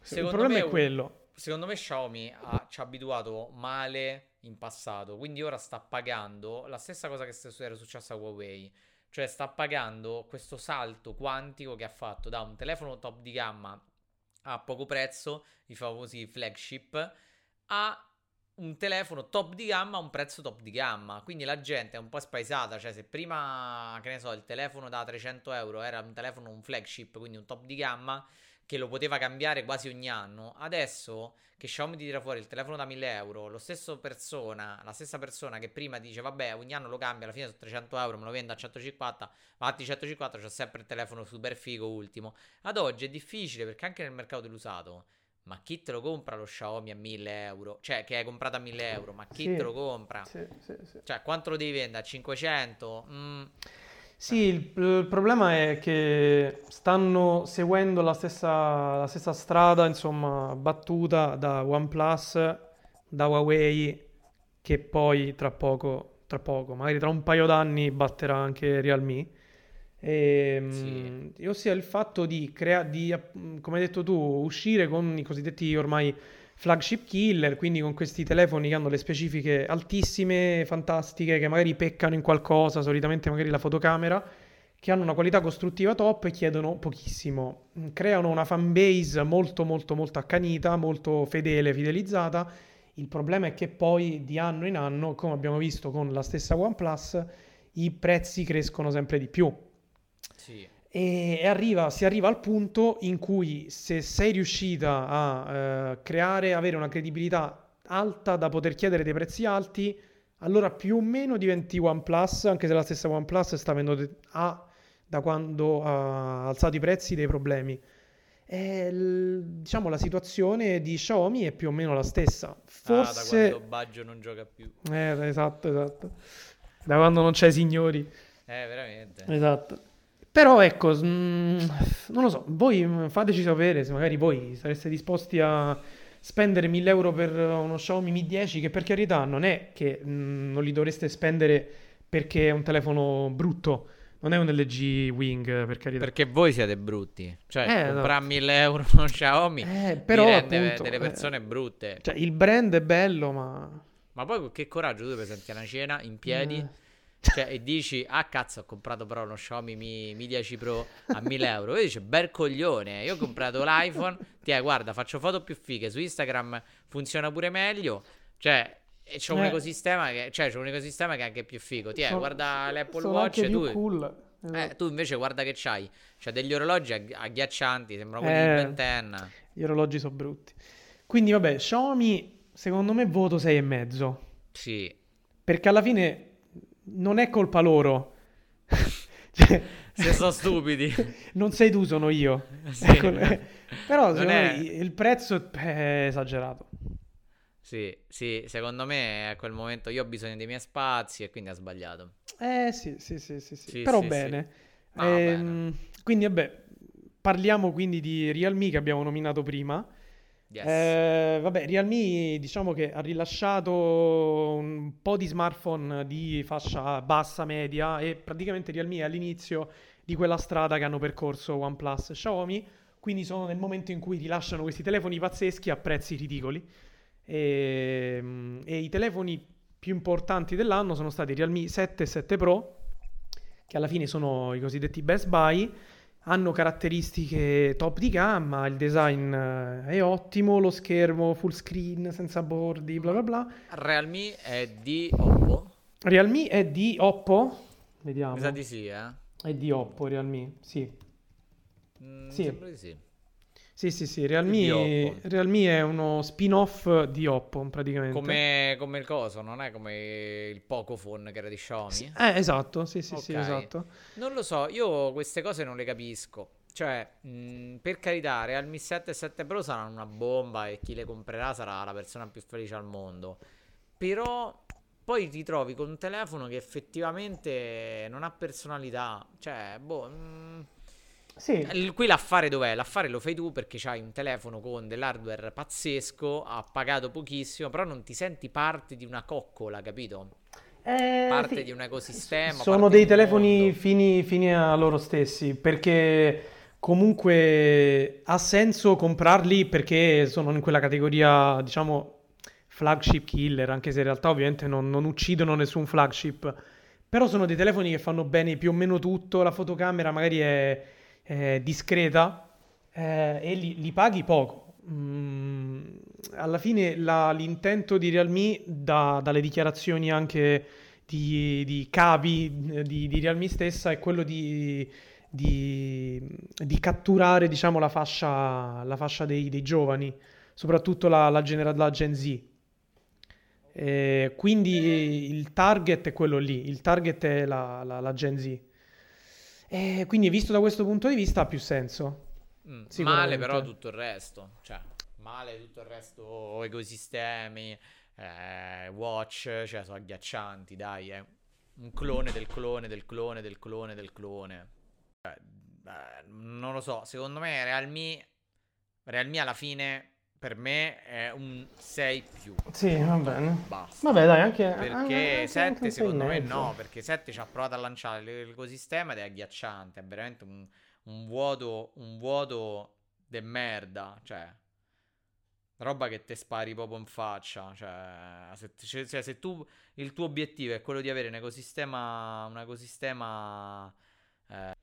Secondo problema me è quello. Secondo me Xiaomi ha- ci ha abituato male in passato, quindi ora sta pagando la stessa cosa che era successa a Huawei, cioè sta pagando questo salto quantico che ha fatto da un telefono top di gamma a poco prezzo, i famosi flagship, a un telefono top di gamma a un prezzo top di gamma. Quindi la gente è un po' spaesata, cioè se prima, che ne so, il telefono da 300 euro era un telefono, un flagship, quindi un top di gamma, che lo poteva cambiare quasi ogni anno. Adesso che Xiaomi ti tira fuori il telefono da 1000 euro, lo stesso persona, la stessa persona che prima dice vabbè ogni anno lo cambia, alla fine sono 300 euro, me lo vendo a 150, fatti 150, c'ho sempre il telefono super figo ultimo. Ad oggi è difficile perché anche nel mercato dell'usato, ma chi te lo compra lo Xiaomi a 1000 euro? Cioè che hai comprato a 1000 euro, ma chi Sì, te lo compra? Sì, sì, sì. Cioè quanto lo devi vendere? A 500? Mm, Sì, il, il problema è che stanno seguendo la stessa, la stessa strada, insomma, battuta da OnePlus, da Huawei, che poi tra poco, tra poco, magari tra un paio d'anni batterà anche Realme. Ehm, Sì. e ossia il fatto di, crea- di, come hai detto tu, uscire con i cosiddetti ormai flagship killer, quindi con questi telefoni che hanno le specifiche altissime, fantastiche, che magari peccano in qualcosa, solitamente magari la fotocamera, che hanno una qualità costruttiva top e chiedono pochissimo. Mm, Creano una fanbase molto molto molto accanita, molto fedele, fidelizzata. Il problema è che poi di anno in anno, come abbiamo visto con la stessa OnePlus, i prezzi crescono sempre di più. Sì. E arriva, si arriva al punto in cui se sei riuscita a eh, creare, avere una credibilità alta da poter chiedere dei prezzi alti, allora più o meno diventi OnePlus, anche se la stessa OnePlus sta avendo, de- ha, da quando ha alzato i prezzi, dei problemi. E diciamo la situazione di Xiaomi è più o meno la stessa. Ah, da Forse... quando Baggio non gioca più. Eh, esatto, esatto. Da quando non c'è signori. Eh, veramente. Esatto. Però ecco, mm, non lo so, voi mm, fateci sapere se magari voi sareste disposti a spendere 1000 euro per uno Xiaomi Mi 10 che per carità non è che mm, non li dovreste spendere perché è un telefono brutto, non è un LG Wing per carità. Perché voi siete brutti. Cioè, Eh, comprare a no. 1000 euro uno Xiaomi Eh, però rende appunto, delle eh, persone brutte. Cioè, il brand è bello, ma... Ma poi che coraggio tu ti presenti a una cena in piedi Eh. Cioè, e dici, ah cazzo, ho comprato però uno Xiaomi Mi, Mi 10 Pro a 1000 euro. E dice, bel coglione, io ho comprato l'iPhone, ti guarda, faccio foto più fighe, su Instagram funziona pure meglio, cioè... E c'è un Eh. ecosistema che, cioè, c'è un ecosistema che è anche più figo. Ti Sono- guarda l'Apple Watch tu, cool. eh, tu invece guarda che c'hai. C'ha degli orologi agg- agghiaccianti, sembrano quelli Eh. di 10. Gli orologi sono brutti. Quindi vabbè, Xiaomi secondo me voto 6,5. Sì. Perché alla fine non è colpa loro. Cioè, Se sono stupidi. non sei tu, sono io. Sì. Ecco, eh, Però è- il prezzo è esagerato. Sì, sì, secondo me a quel momento io ho bisogno dei miei spazi e quindi ha sbagliato. Eh sì, sì, sì, sì, sì. Sì, Però sì, bene. Ah, bene. Ehm, quindi, vabbè, parliamo quindi di Realme che abbiamo nominato prima. Eh, vabbè, Realme diciamo che ha rilasciato un po' di smartphone di fascia bassa media e praticamente Realme è all'inizio di quella strada che hanno percorso OnePlus e Xiaomi, quindi sono nel momento in cui rilasciano questi telefoni pazzeschi a prezzi ridicoli. E, mm, e i telefoni più importanti dell'anno sono stati Realme 7 e 7 Pro, che alla fine sono i cosiddetti best buy hanno caratteristiche top di gamma, il design eh, è ottimo, lo schermo full screen senza bordi, bla bla bla. Realme è di Oppo? Realme è di Oppo, vediamo. Mi sa di sì, eh? È di Oppo Realme, sì. Mm, Sì. Sembra di sì. Sì, sì, sì, Realme. Realme è uno spin-off di Oppo praticamente. Come, come il coso, non è come il Pocophone che era di Xiaomi? Sì, eh, esatto, sì, sì, sì, Ok. esatto. Non lo so, io queste cose non le capisco. Cioè, mh, per carità, Realme 7 e 7 Pro saranno una bomba e chi le comprerà sarà la persona più felice al mondo. Però poi ti trovi con un telefono che effettivamente non ha personalità. Cioè, boh... mh, Sì, il- Qui l'affare dov'è? L'affare lo fai tu perché c'hai un telefono con dell'hardware pazzesco, ha pagato pochissimo, però non ti senti parte di una coccola, capito? Eh, Parte sì. di un ecosistema. Sono dei telefoni fini, fini a loro stessi, perché comunque ha senso comprarli perché sono in quella categoria, diciamo, flagship killer, anche se in realtà ovviamente non, non uccidono nessun flagship, però sono dei telefoni che fanno bene più o meno tutto, la fotocamera magari è, è discreta eh, e li, li paghi poco. Mm, alla fine la- l'intento di Realme, da- dalle dichiarazioni anche di, di capi eh, di, di Realme stessa, è quello di, di- catturare, diciamo, la fascia, la fascia dei, dei giovani, soprattutto la, la, genera- la Gen Z. Eh, quindi il target è quello lì, il target è la, la- la Gen Z. E quindi visto da questo punto di vista ha più senso. Mm, male però tutto il resto. Cioè, male tutto il resto, ecosistemi, eh, watch, cioè sono agghiaccianti, dai, è un clone del clone del clone del clone del clone. Eh, non lo so, secondo me Realme, Realme alla fine per me è un 6 più. Sì, va bene. Basta. Vabbè, dai, anche Perché anche- anche 7 un sei e secondo me no, perché 7 ci ha provato a lanciare l'ecosistema ed è agghiacciante, è veramente un, un vuoto, un vuoto de merda, cioè roba che te spari proprio in faccia, cioè se, cioè, cioè, se tu il tuo obiettivo è quello di avere un ecosistema, un ecosistema eh,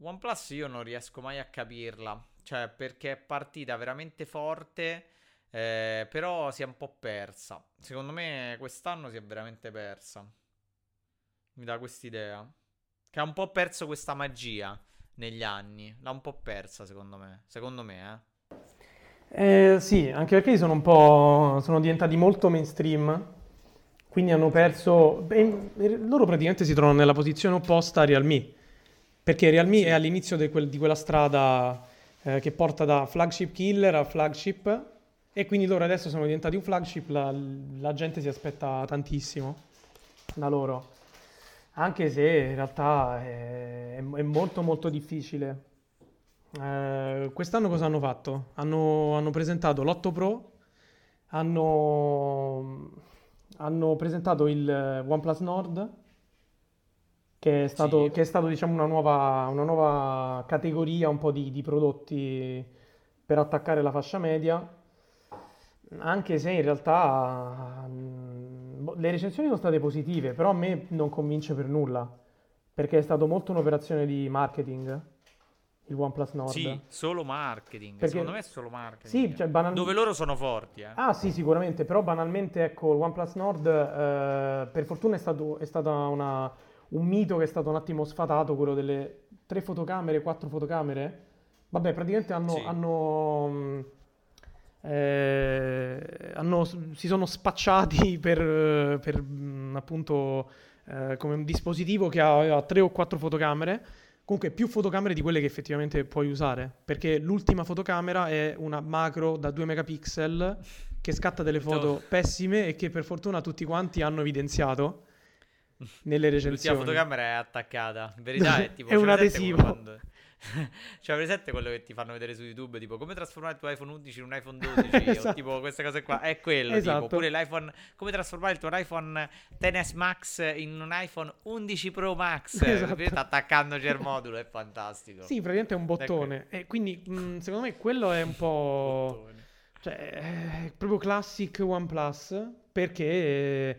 OnePlus io non riesco mai a capirla, cioè perché è partita veramente forte eh, però si è un po' persa. Secondo me quest'anno si è veramente persa. Mi dà quest'idea. Che ha un po' perso questa magia negli anni. L'ha un po' persa, secondo me. Secondo me, eh. Eh, sì, anche perché sono un po', sono diventati molto mainstream, quindi hanno perso, beh, loro praticamente si trovano nella posizione opposta a Realme, perché Realme Sì. è all'inizio quel- di quella strada eh, che porta da flagship killer a flagship, e quindi loro adesso sono diventati un flagship, la, la gente si aspetta tantissimo da loro, anche se in realtà è, è molto molto difficile. Eh, quest'anno cosa hanno fatto? Hanno, hanno presentato l'8 Pro, hanno, hanno presentato il eh, OnePlus Nord, che è stato, Sì. che è stato, diciamo, una nuova, una nuova categoria un po' di, di prodotti per attaccare la fascia media, anche se in realtà mm, boh, le recensioni sono state positive, però a me non convince per nulla, perché è stato molto un'operazione di marketing, il OnePlus Nord. Sì, solo marketing. Perché- Secondo me è solo marketing. Sì, cioè, banal- Dove loro sono forti, eh. Ah sì, sicuramente, però banalmente ecco, il OnePlus Nord eh, per fortuna è stato, è stata una- un mito che è stato un attimo sfatato, quello delle tre fotocamere, quattro fotocamere. Vabbè, praticamente hanno, Sì. hanno, mh, eh, hanno- si sono spacciati per, eh, per, mh, appunto eh, come un dispositivo che aveva tre o quattro fotocamere. Comunque più fotocamere di quelle che effettivamente puoi usare, perché l'ultima fotocamera è una macro da 2 megapixel che scatta delle foto pessime e che per fortuna tutti quanti hanno evidenziato. Nelle L'ultima recensioni. fotocamera è attaccata. In verità è tipo... È un adesivo. quando- Cioè, presente quello che ti fanno vedere su YouTube? Tipo, come trasformare il tuo iPhone 11 in un iPhone 12? o Esatto. tipo, queste cose qua. È quello, Esatto. tipo. Oppure l'iPhone... Come trasformare il tuo iPhone XS Max in un iPhone 11 Pro Max? Esatto. Attaccandoci al modulo, è fantastico. Sì, praticamente è un bottone. E quindi, mh, secondo me, quello è un po'... Bottone. Cioè, è proprio classic OnePlus perché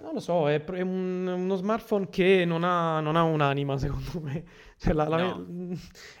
non lo so, è, è un- uno smartphone che non ha, non ha un'anima, secondo me. Cioè, la- la- No.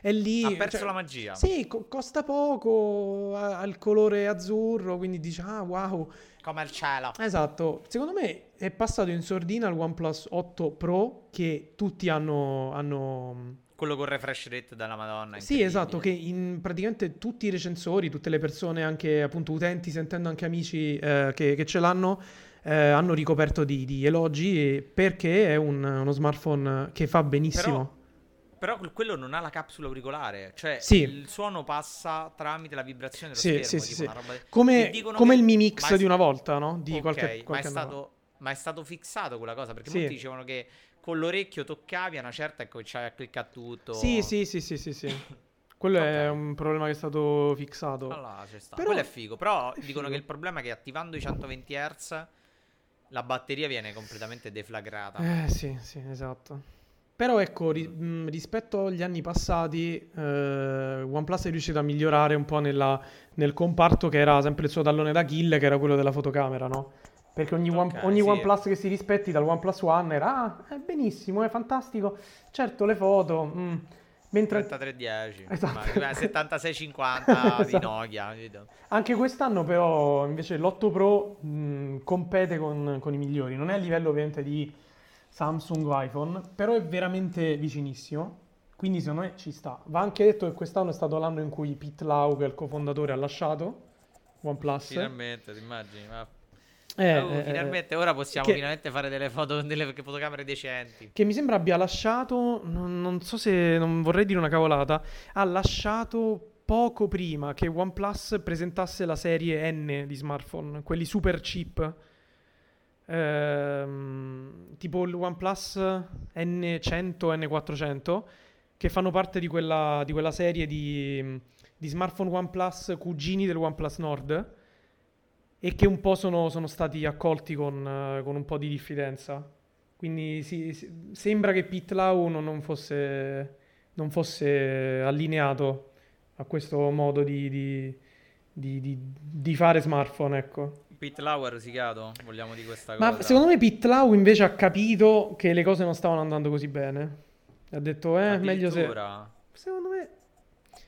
è lì. Ha perso cioè, la magia. Sì, co- costa poco, ha, ha il colore azzurro, quindi dici, ah, wow. Come il cielo. Esatto, secondo me è passato in sordina il OnePlus 8 Pro che tutti hanno... hanno Quello con refresh rate della Madonna. sì, esatto, che in praticamente tutti i recensori, tutte le persone, anche appunto utenti, sentendo anche amici eh, che, che ce l'hanno, eh, hanno ricoperto di, di elogi perché è un- uno smartphone che fa benissimo. Però quel- quello non ha la capsula auricolare, cioè Sì. il suono passa tramite la vibrazione dello Sì, schermo, sì, sì, sì. Come, come che- il Mi Mix ma è- di una volta, no? Di Ok, qualche, ma, è qualche anno fa. stato, ma è stato fissato quella cosa, perché Sì. molti dicevano che con l'orecchio toccavi a una certa e cominciavi a cliccare tutto. Sì, sì, sì, sì, sì, sì. Quello è Ok. un problema che è stato fissato. Allora, ci sta. Però- Quello è figo, però è dicono figo. che il problema è che attivando i 120 Hz la batteria viene completamente deflagrata. Eh sì, sì, esatto. Però ecco, ri- mh, rispetto agli anni passati, eh, OnePlus è riuscito a migliorare un po' nella- nel comparto che era sempre il suo tallone d'Achille, che era quello della fotocamera, no? Perché ogni, One- Ok, ogni sì. OnePlus che si rispetti dal OnePlus One era, ah, è benissimo, è fantastico, certo le foto, mm. Mentre 3310, Esatto. ma- 7650 di Esatto. Nokia. capito? Anche quest'anno però invece l'8 Pro mh, compete con, con i migliori, non è a livello ovviamente di Samsung o iPhone, però è veramente vicinissimo, quindi secondo me ci sta. Va anche detto che quest'anno è stato l'anno in cui Pete Lau, che è il cofondatore, ha lasciato OnePlus. Finalmente, ti immagini? Ma- Eh, Oh, eh, finalmente, ora possiamo che- finalmente fare delle foto, delle fotocamere decenti. Che mi sembra abbia lasciato, non, non so se non vorrei dire una cavolata, ha lasciato poco prima che OnePlus presentasse la serie N di smartphone, quelli super cheap. Ehm, tipo il OnePlus N100, N400, che fanno parte di quella, di quella serie di, di smartphone OnePlus cugini del OnePlus Nord e che un po' sono, sono stati accolti con, eh, con un po' di diffidenza. Quindi sì, sì, sembra che Pete Lau non, non fosse, non fosse allineato a questo modo di, di- di- di- fare smartphone, ecco. Pete Lau ha rosicato, vogliamo di questa Ma cosa. secondo me Pete Lau invece ha capito che le cose non stavano andando così bene. Ha detto, eh, meglio se... Secondo me,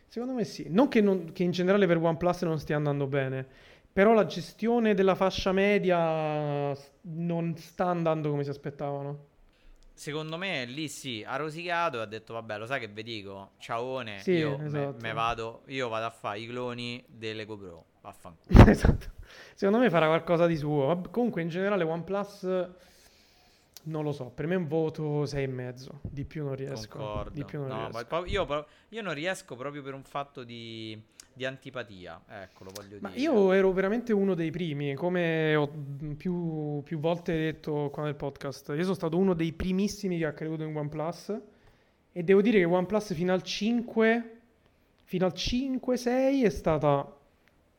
secondo me sì. Non che, non- che in generale per OnePlus non stia andando bene, però la gestione della fascia media non sta andando come si aspettavano. Secondo me lì sì, ha rosicato e ha detto vabbè lo sai che vi dico, ciaone, Sì, io me- esatto. me vado, io vado a fare i cloni delle GoPro, vaffanculo. esatto. Secondo me farà qualcosa di suo. Comunque in generale OnePlus non lo so, per me è un voto 6,5. Di più non riesco. Concordo. Di più non No, riesco. io, io non riesco proprio per un fatto di, di antipatia, ecco lo voglio Ma dire. io ero veramente uno dei primi, come ho mh, più, più volte detto qua nel podcast. Io sono stato uno dei primissimi che ha creduto in OnePlus e devo dire che OnePlus fino al 5, fino al 5-6 è stata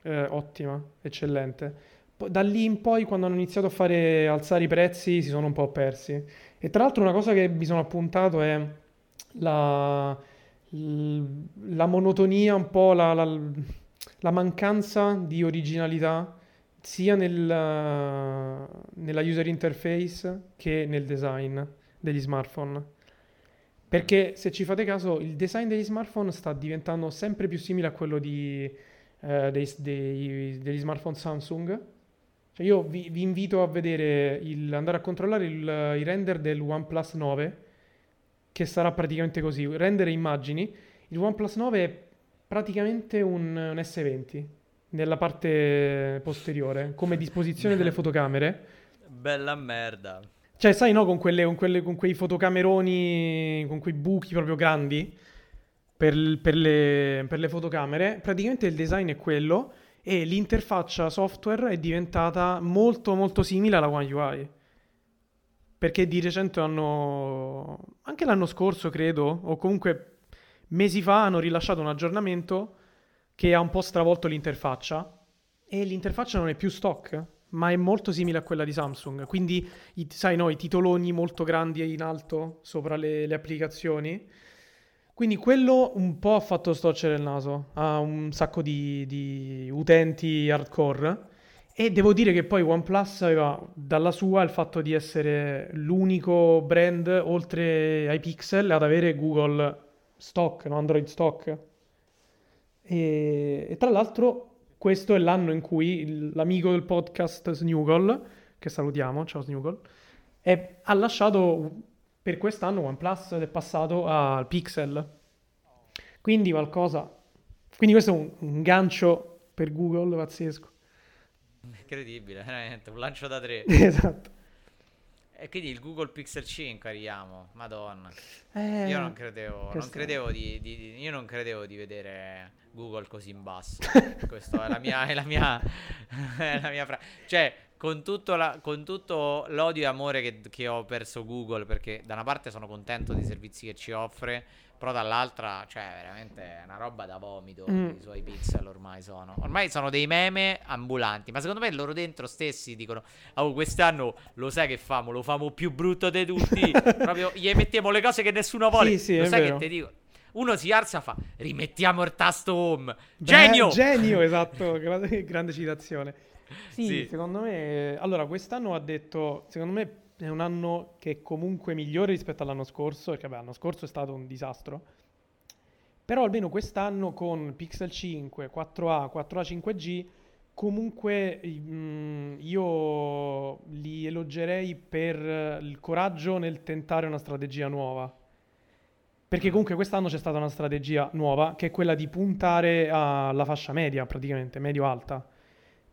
eh, ottima, eccellente. Da lì in poi, quando hanno iniziato a fare alzare i prezzi, si sono un po' persi. E tra l'altro una cosa che mi sono appuntato è la, la monotonia, un po' la, la- la mancanza di originalità sia nel, nella user interface che nel design degli smartphone. Perché se ci fate caso, il design degli smartphone sta diventando sempre più simile a quello di, eh, dei- dei- degli smartphone Samsung. Cioè io vi, vi invito a vedere, il, andare a controllare il, i render del OnePlus 9, che sarà praticamente così. Render e immagini. Il OnePlus 9 è praticamente un, un S20 nella parte posteriore, come disposizione delle fotocamere. Bella merda. Cioè, sai, no, con, quelle, con, quelle- con quei fotocameroni, con quei buchi proprio grandi per, per le, per le fotocamere, praticamente il design è quello e l'interfaccia software è diventata molto molto simile alla One UI. Perché di recente hanno, anche l'anno scorso credo, o comunque mesi fa hanno rilasciato un aggiornamento che ha un po' stravolto l'interfaccia e l'interfaccia non è più stock, ma è molto simile a quella di Samsung. Quindi, i, sai, no, i titoloni molto grandi in alto sopra le, le applicazioni. Quindi quello un po' ha fatto storcere il naso a un sacco di, di utenti hardcore. E devo dire che poi OnePlus aveva dalla sua il fatto di essere l'unico brand oltre ai pixel ad avere Google Stock, no? Android Stock. E, e tra l'altro questo è l'anno in cui l'amico del podcast Snugol, che salutiamo, ciao Snugol, è, ha lasciato per quest'anno OnePlus ed è passato al Pixel. Quindi qualcosa... Quindi questo è un, un gancio per Google pazzesco. Incredibile, veramente, un lancio da tre. esatto. E quindi il Google Pixel 5 arriviamo, madonna. Eh, io non credevo, non credevo di, di- di- io non credevo di vedere Google così in basso. Questa è la mia, è la mia, è la mia fra- Cioè, con tutto, la- con tutto l'odio e amore che, che ho perso Google, perché da una parte sono contento dei servizi che ci offre, però dall'altra, cioè, veramente è una roba da vomito. Mm. I suoi pixel ormai sono. Ormai sono dei meme ambulanti, ma secondo me loro dentro stessi dicono, oh, quest'anno lo sai che famo, lo famo più brutto di tutti. Proprio gli mettiamo le cose che nessuno vuole. Sì, sì, lo sai vero. che ti dico? Uno si alza e fa, rimettiamo il tasto home. Beh, Genio! Genio, esatto, grande, grande citazione. Sì, Sì. secondo me... Allora, quest'anno ha detto, secondo me è un anno che è comunque migliore rispetto all'anno scorso, perché vabbè, l'anno scorso è stato un disastro. Però almeno quest'anno con Pixel 5, 4A, 4A 5G, comunque mm, io li elogerei per il coraggio nel tentare una strategia nuova. Perché comunque quest'anno c'è stata una strategia nuova, che è quella di puntare alla fascia media, praticamente, medio-alta.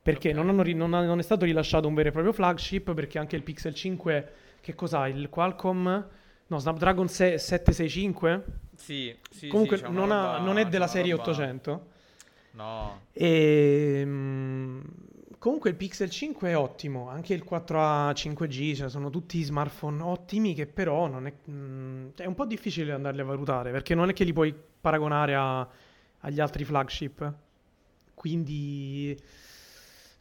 Perché Ok. non, hanno non ha- non è stato rilasciato un vero e proprio flagship, perché anche il Pixel 5, che cos'ha? Il Qualcomm? No, Snapdragon se- 765? Sì, sì, Comunque sì, non, ha- roba- non è della serie roba- 800. No. E mm, comunque il Pixel 5 è ottimo, anche il 4A 5G, cioè sono tutti smartphone ottimi che però non è, mm, è un po' difficile andarli a valutare perché non è che li puoi paragonare a- agli altri flagship. Quindi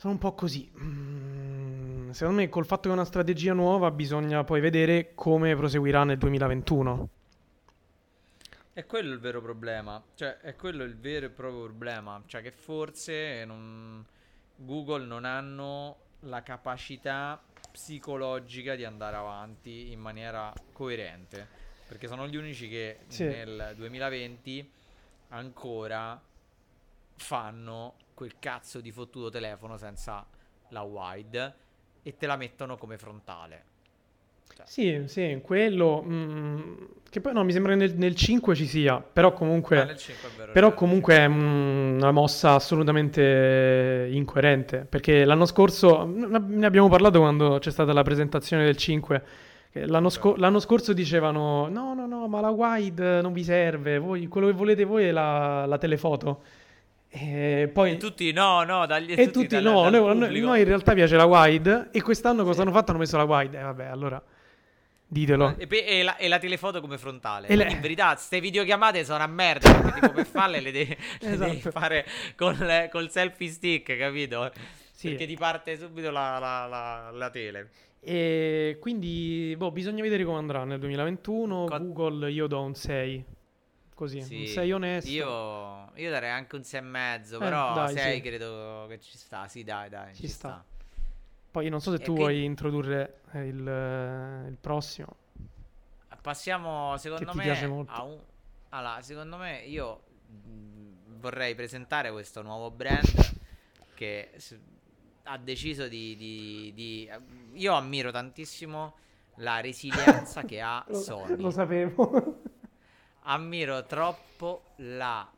sono un po' così. Mm, secondo me col fatto che è una strategia nuova bisogna poi vedere come proseguirà nel 2021. È quello il vero problema. Cioè, è quello il vero e proprio problema. Cioè, che forse non- Google non hanno la capacità psicologica di andare avanti in maniera coerente. Perché sono gli unici che Sì. nel 2020 ancora fanno quel cazzo di fottuto telefono senza la wide e te la mettono come frontale. Cioè, Sì, sì, quello. mm, che poi no, mi sembra che nel, nel 5 ci sia, però comunque. ah, nel 5 è vero, Però comunque è mm, una mossa assolutamente incoerente, perché l'anno scorso, ne abbiamo parlato quando c'è stata la presentazione del 5, che l'anno, sco- l'anno scorso dicevano no, no, no, ma la wide non vi serve, voi, quello che volete voi è la, la telefoto. E poi... E tutti no, no, dagli E tutti dal- no, dal noi, noi- noi in realtà piace la wide e quest'anno cosa Sì. hanno fatto? Hanno messo la wide. E vabbè, allora ditelo. E, e la, e la telefoto come frontale. Le- in verità, queste videochiamate sono a merda. Perché tipo per farle le devi, le devi Esatto. fare con le- col selfie stick, capito? Sì. Perché ti parte subito la, la- la- tele. E quindi, boh, bisogna vedere come andrà nel 2021. Co- Google io do un 6. Così, Sì, un 6 onesto. Io, io darei anche un 6,5. Eh, Però dai, 6 sì. credo che ci sta. Sì, dai, dai. Ci Ci, sta. sta. Poi non so se E tu che- vuoi introdurre eh, il, eh, il prossimo. Passiamo, secondo me, piace molto. a un... Allora, secondo me io mh, vorrei presentare questo nuovo brand che ha deciso di, di- di- Io ammiro tantissimo la resilienza che ha Sony. lo sapevo. Ammiro troppo la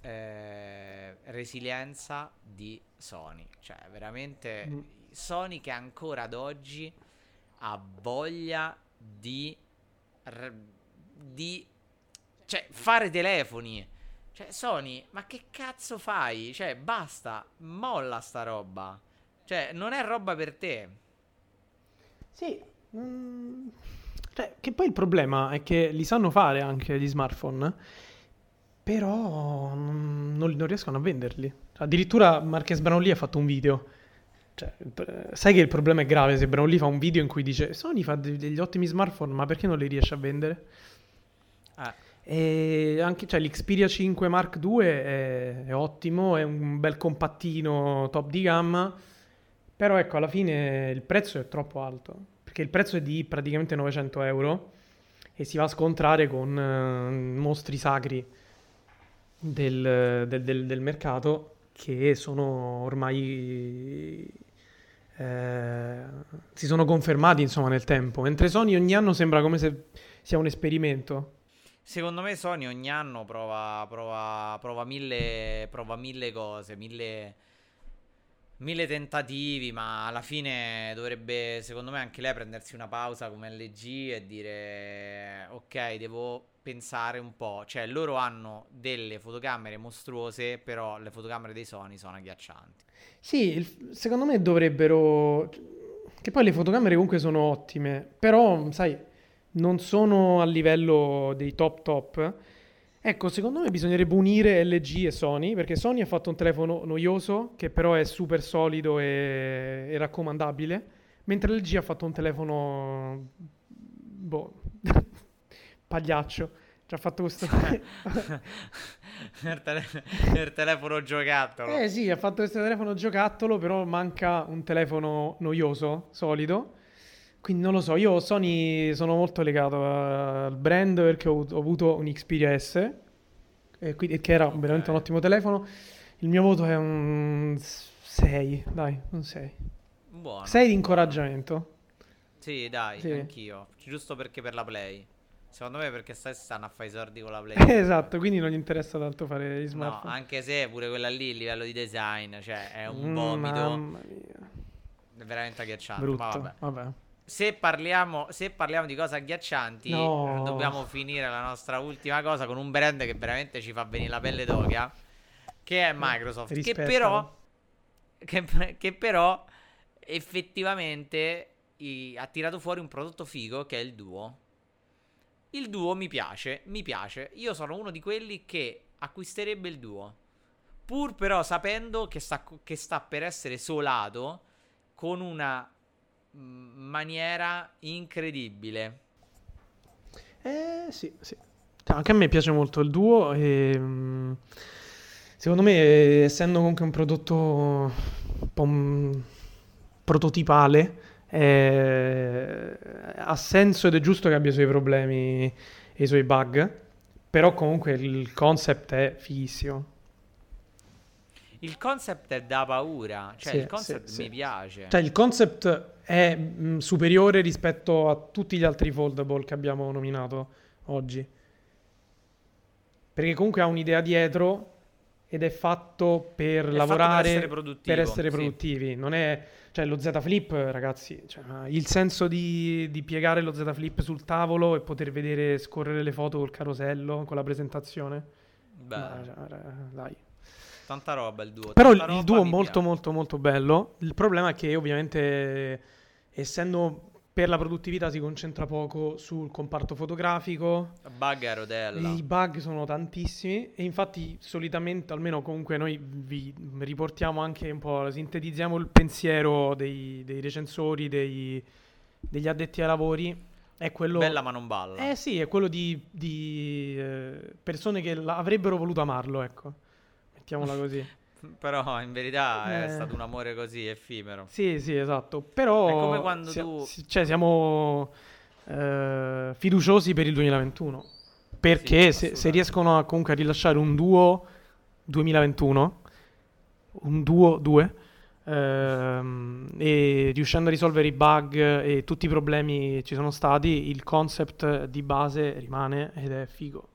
eh, resilienza di Sony. Cioè, veramente Mm. Sony che ancora ad oggi ha voglia di, di cioè, fare telefoni. Cioè, Sony, ma che cazzo fai? Cioè, basta, molla sta roba. Cioè, non è roba per te. Sì, Mm, cioè, che poi il problema è che li sanno fare anche gli smartphone, però non, non riescono a venderli. Addirittura Marques Brownlee ha fatto un video. Cioè, sai che il problema è grave se Brownlee fa un video in cui dice Sony fa degli ottimi smartphone, ma perché non li riesce a vendere? Ah. E anche cioè, l'Xperia 5 Mark II è, è, ottimo, è un bel compattino top di gamma, però ecco, alla fine il prezzo è troppo alto, perché il prezzo è di praticamente 900 euro e si va a scontrare con uh, mostri sacri del, del, del, del mercato che sono ormai eh, si sono confermati insomma nel tempo. Mentre Sony ogni anno sembra come se sia un esperimento. Secondo me Sony ogni anno prova, prova, prova, mille, prova mille cose mille, mille tentativi ma alla fine dovrebbe secondo me anche lei prendersi una pausa come LG e dire ok devo pensare un po', cioè loro hanno delle fotocamere mostruose, però le fotocamere dei Sony sono agghiaccianti. Sì, secondo me dovrebbero... Che poi le fotocamere comunque sono ottime, però, sai, non sono a livello dei top top. Ecco, secondo me bisognerebbe unire LG e Sony, perché Sony ha fatto un telefono noioso, che però è super solido e, e raccomandabile, mentre LG ha fatto un telefono... boh pagliaccio. Ci ha fatto questo. per, tele- per telefono giocattolo. Eh sì, ha fatto questo telefono giocattolo, però manca un telefono noioso, solido. Quindi non lo so, io Sony sono molto legato al brand perché ho, ho avuto un Xperia S, eh, quindi, che era okay. veramente un ottimo telefono. Il mio voto è un 6, dai, un 6. Buono. 6 di incoraggiamento. Sì, dai, sì. anch'io. Giusto perché per la Play. Secondo me perché stanno a fare i sordi con la Play. esatto, quindi non gli interessa tanto fare gli smartphone. No, anche se pure quella lì, il livello di design, cioè è un mm, vomito. Mamma mia. È veramente agghiacciante. Brutto, ma vabbè. vabbè. Se parliamo, se parliamo, di cose agghiaccianti, no. dobbiamo finire la nostra ultima cosa con un brand che veramente ci fa venire la pelle d'oca, che è Microsoft. Che però, che, che però effettivamente i, ha tirato fuori un prodotto figo che è il Duo. Il duo mi piace, mi piace. Io sono uno di quelli che acquisterebbe il duo. Pur però sapendo che sta, che sta per essere solato con una maniera incredibile. Eh sì, sì. Anche a me piace molto il duo e mm, secondo me essendo comunque un prodotto un po' mm, prototipale eh, ha senso ed è giusto che abbia i suoi problemi e i suoi bug, però comunque il concept è fighissimo. Il concept è da paura, cioè sì, il concept sì, mi sì. piace. Cioè il concept è mh, mm, superiore rispetto a tutti gli altri foldable che abbiamo nominato oggi. Perché comunque ha un'idea dietro ed è fatto per è lavorare, fatto per essere, per essere produttivi. Non è cioè lo Z Flip, ragazzi, cioè, il senso di, di, piegare lo Z Flip sul tavolo e poter vedere scorrere le foto col carosello, con la presentazione. Beh, cioè, dai. Tanta roba il duo. Però il duo è molto molto molto bello. Il problema è che ovviamente essendo per la produttività si concentra poco sul comparto fotografico. Bug a rodella. I bug sono tantissimi e infatti solitamente, almeno comunque noi vi riportiamo anche un po', sintetizziamo il pensiero dei, dei recensori, dei, degli addetti ai lavori. È quello... Bella ma non balla. Eh sì, è quello di, di eh, persone che avrebbero voluto amarlo, ecco. Mettiamola così. Però in verità è eh. stato un amore così effimero. Sì, sì, esatto. Però è come quando si- tu cioè, siamo eh, fiduciosi per il 2021. Perché Sì, se, se riescono a, comunque a rilasciare un duo 2021, un duo 2, ehm, e riuscendo a risolvere i bug e tutti i problemi che ci sono stati, il concept di base rimane ed è figo.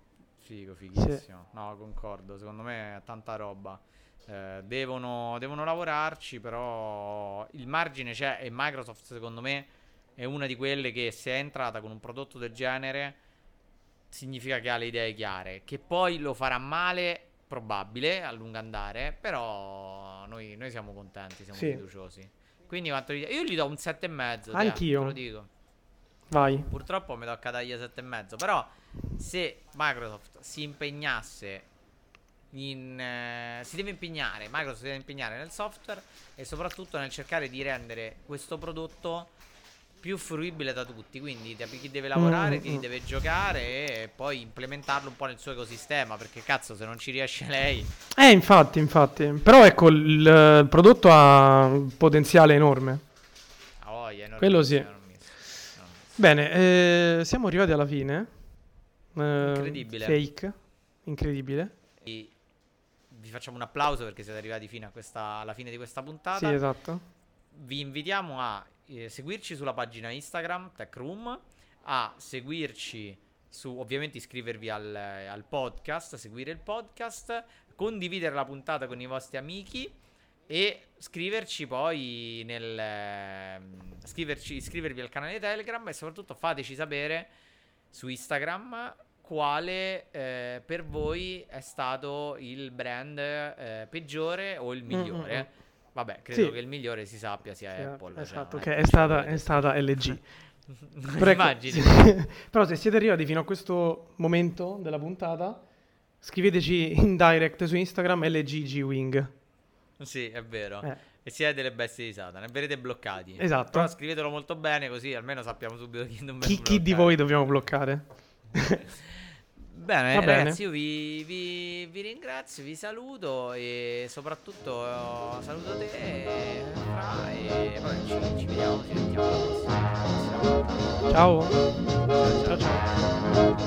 Figo, fighissimo. No, concordo. Secondo me è tanta roba. Eh, devono, devono lavorarci, però il margine c'è e Microsoft secondo me è una di quelle che se è entrata con un prodotto del genere significa che ha le idee chiare. Che poi lo farà male, probabile, a lungo andare, però noi, noi siamo contenti, siamo sì. fiduciosi. Quindi io gli do un 7,5. Anch'io. Te lo dico. Vai. Purtroppo mi tocca dargli 7,5. Però se Microsoft si impegnasse in, eh, si deve impegnare, Microsoft si deve impegnare nel software e soprattutto nel cercare di rendere questo prodotto più fruibile da tutti. Quindi da chi deve lavorare, Mm, chi mm. deve giocare e poi implementarlo un po' nel suo ecosistema. Perché cazzo, se non ci riesce lei, Eh, infatti, infatti. Però ecco, il, il prodotto ha un potenziale enorme. a voglia, enorme, Quello sì. enormissimo. Bene, eh, siamo arrivati alla fine. Eh, Incredibile. Fake. Incredibile. E vi facciamo un applauso perché siete arrivati fino a questa, alla fine di questa puntata. Sì, esatto. Vi invitiamo a eh, seguirci sulla pagina Instagram TechRoom, a seguirci su, ovviamente iscrivervi al, al podcast, seguire il podcast, condividere la puntata con i vostri amici e scriverci poi nel ehm, scriverci, iscrivervi al canale Telegram e soprattutto fateci sapere su Instagram quale eh, per voi è stato il brand eh, peggiore o il migliore. Mm, mm, mm. Vabbè, credo Sì. che il migliore si sappia sia Sì, Apple. cioè, esatto, che che è stata, è stata LG. Però, ecco, Immagini. Però se siete arrivati fino a questo momento della puntata, scriveteci in direct su Instagram LGG Wing. Sì, è vero. Eh, E siete delle bestie di Satana, e verrete bloccati. Esatto. Però scrivetelo molto bene così almeno sappiamo subito chi non chi, chi di voi dobbiamo bloccare? Bene, Va bene. ragazzi, io vi, vi- vi ringrazio, vi saluto e soprattutto eh, saluto te, Fra, e poi ci, ci vediamo, ci sentiamo alla prossima. Ciao. Ciao, Ciao ciao.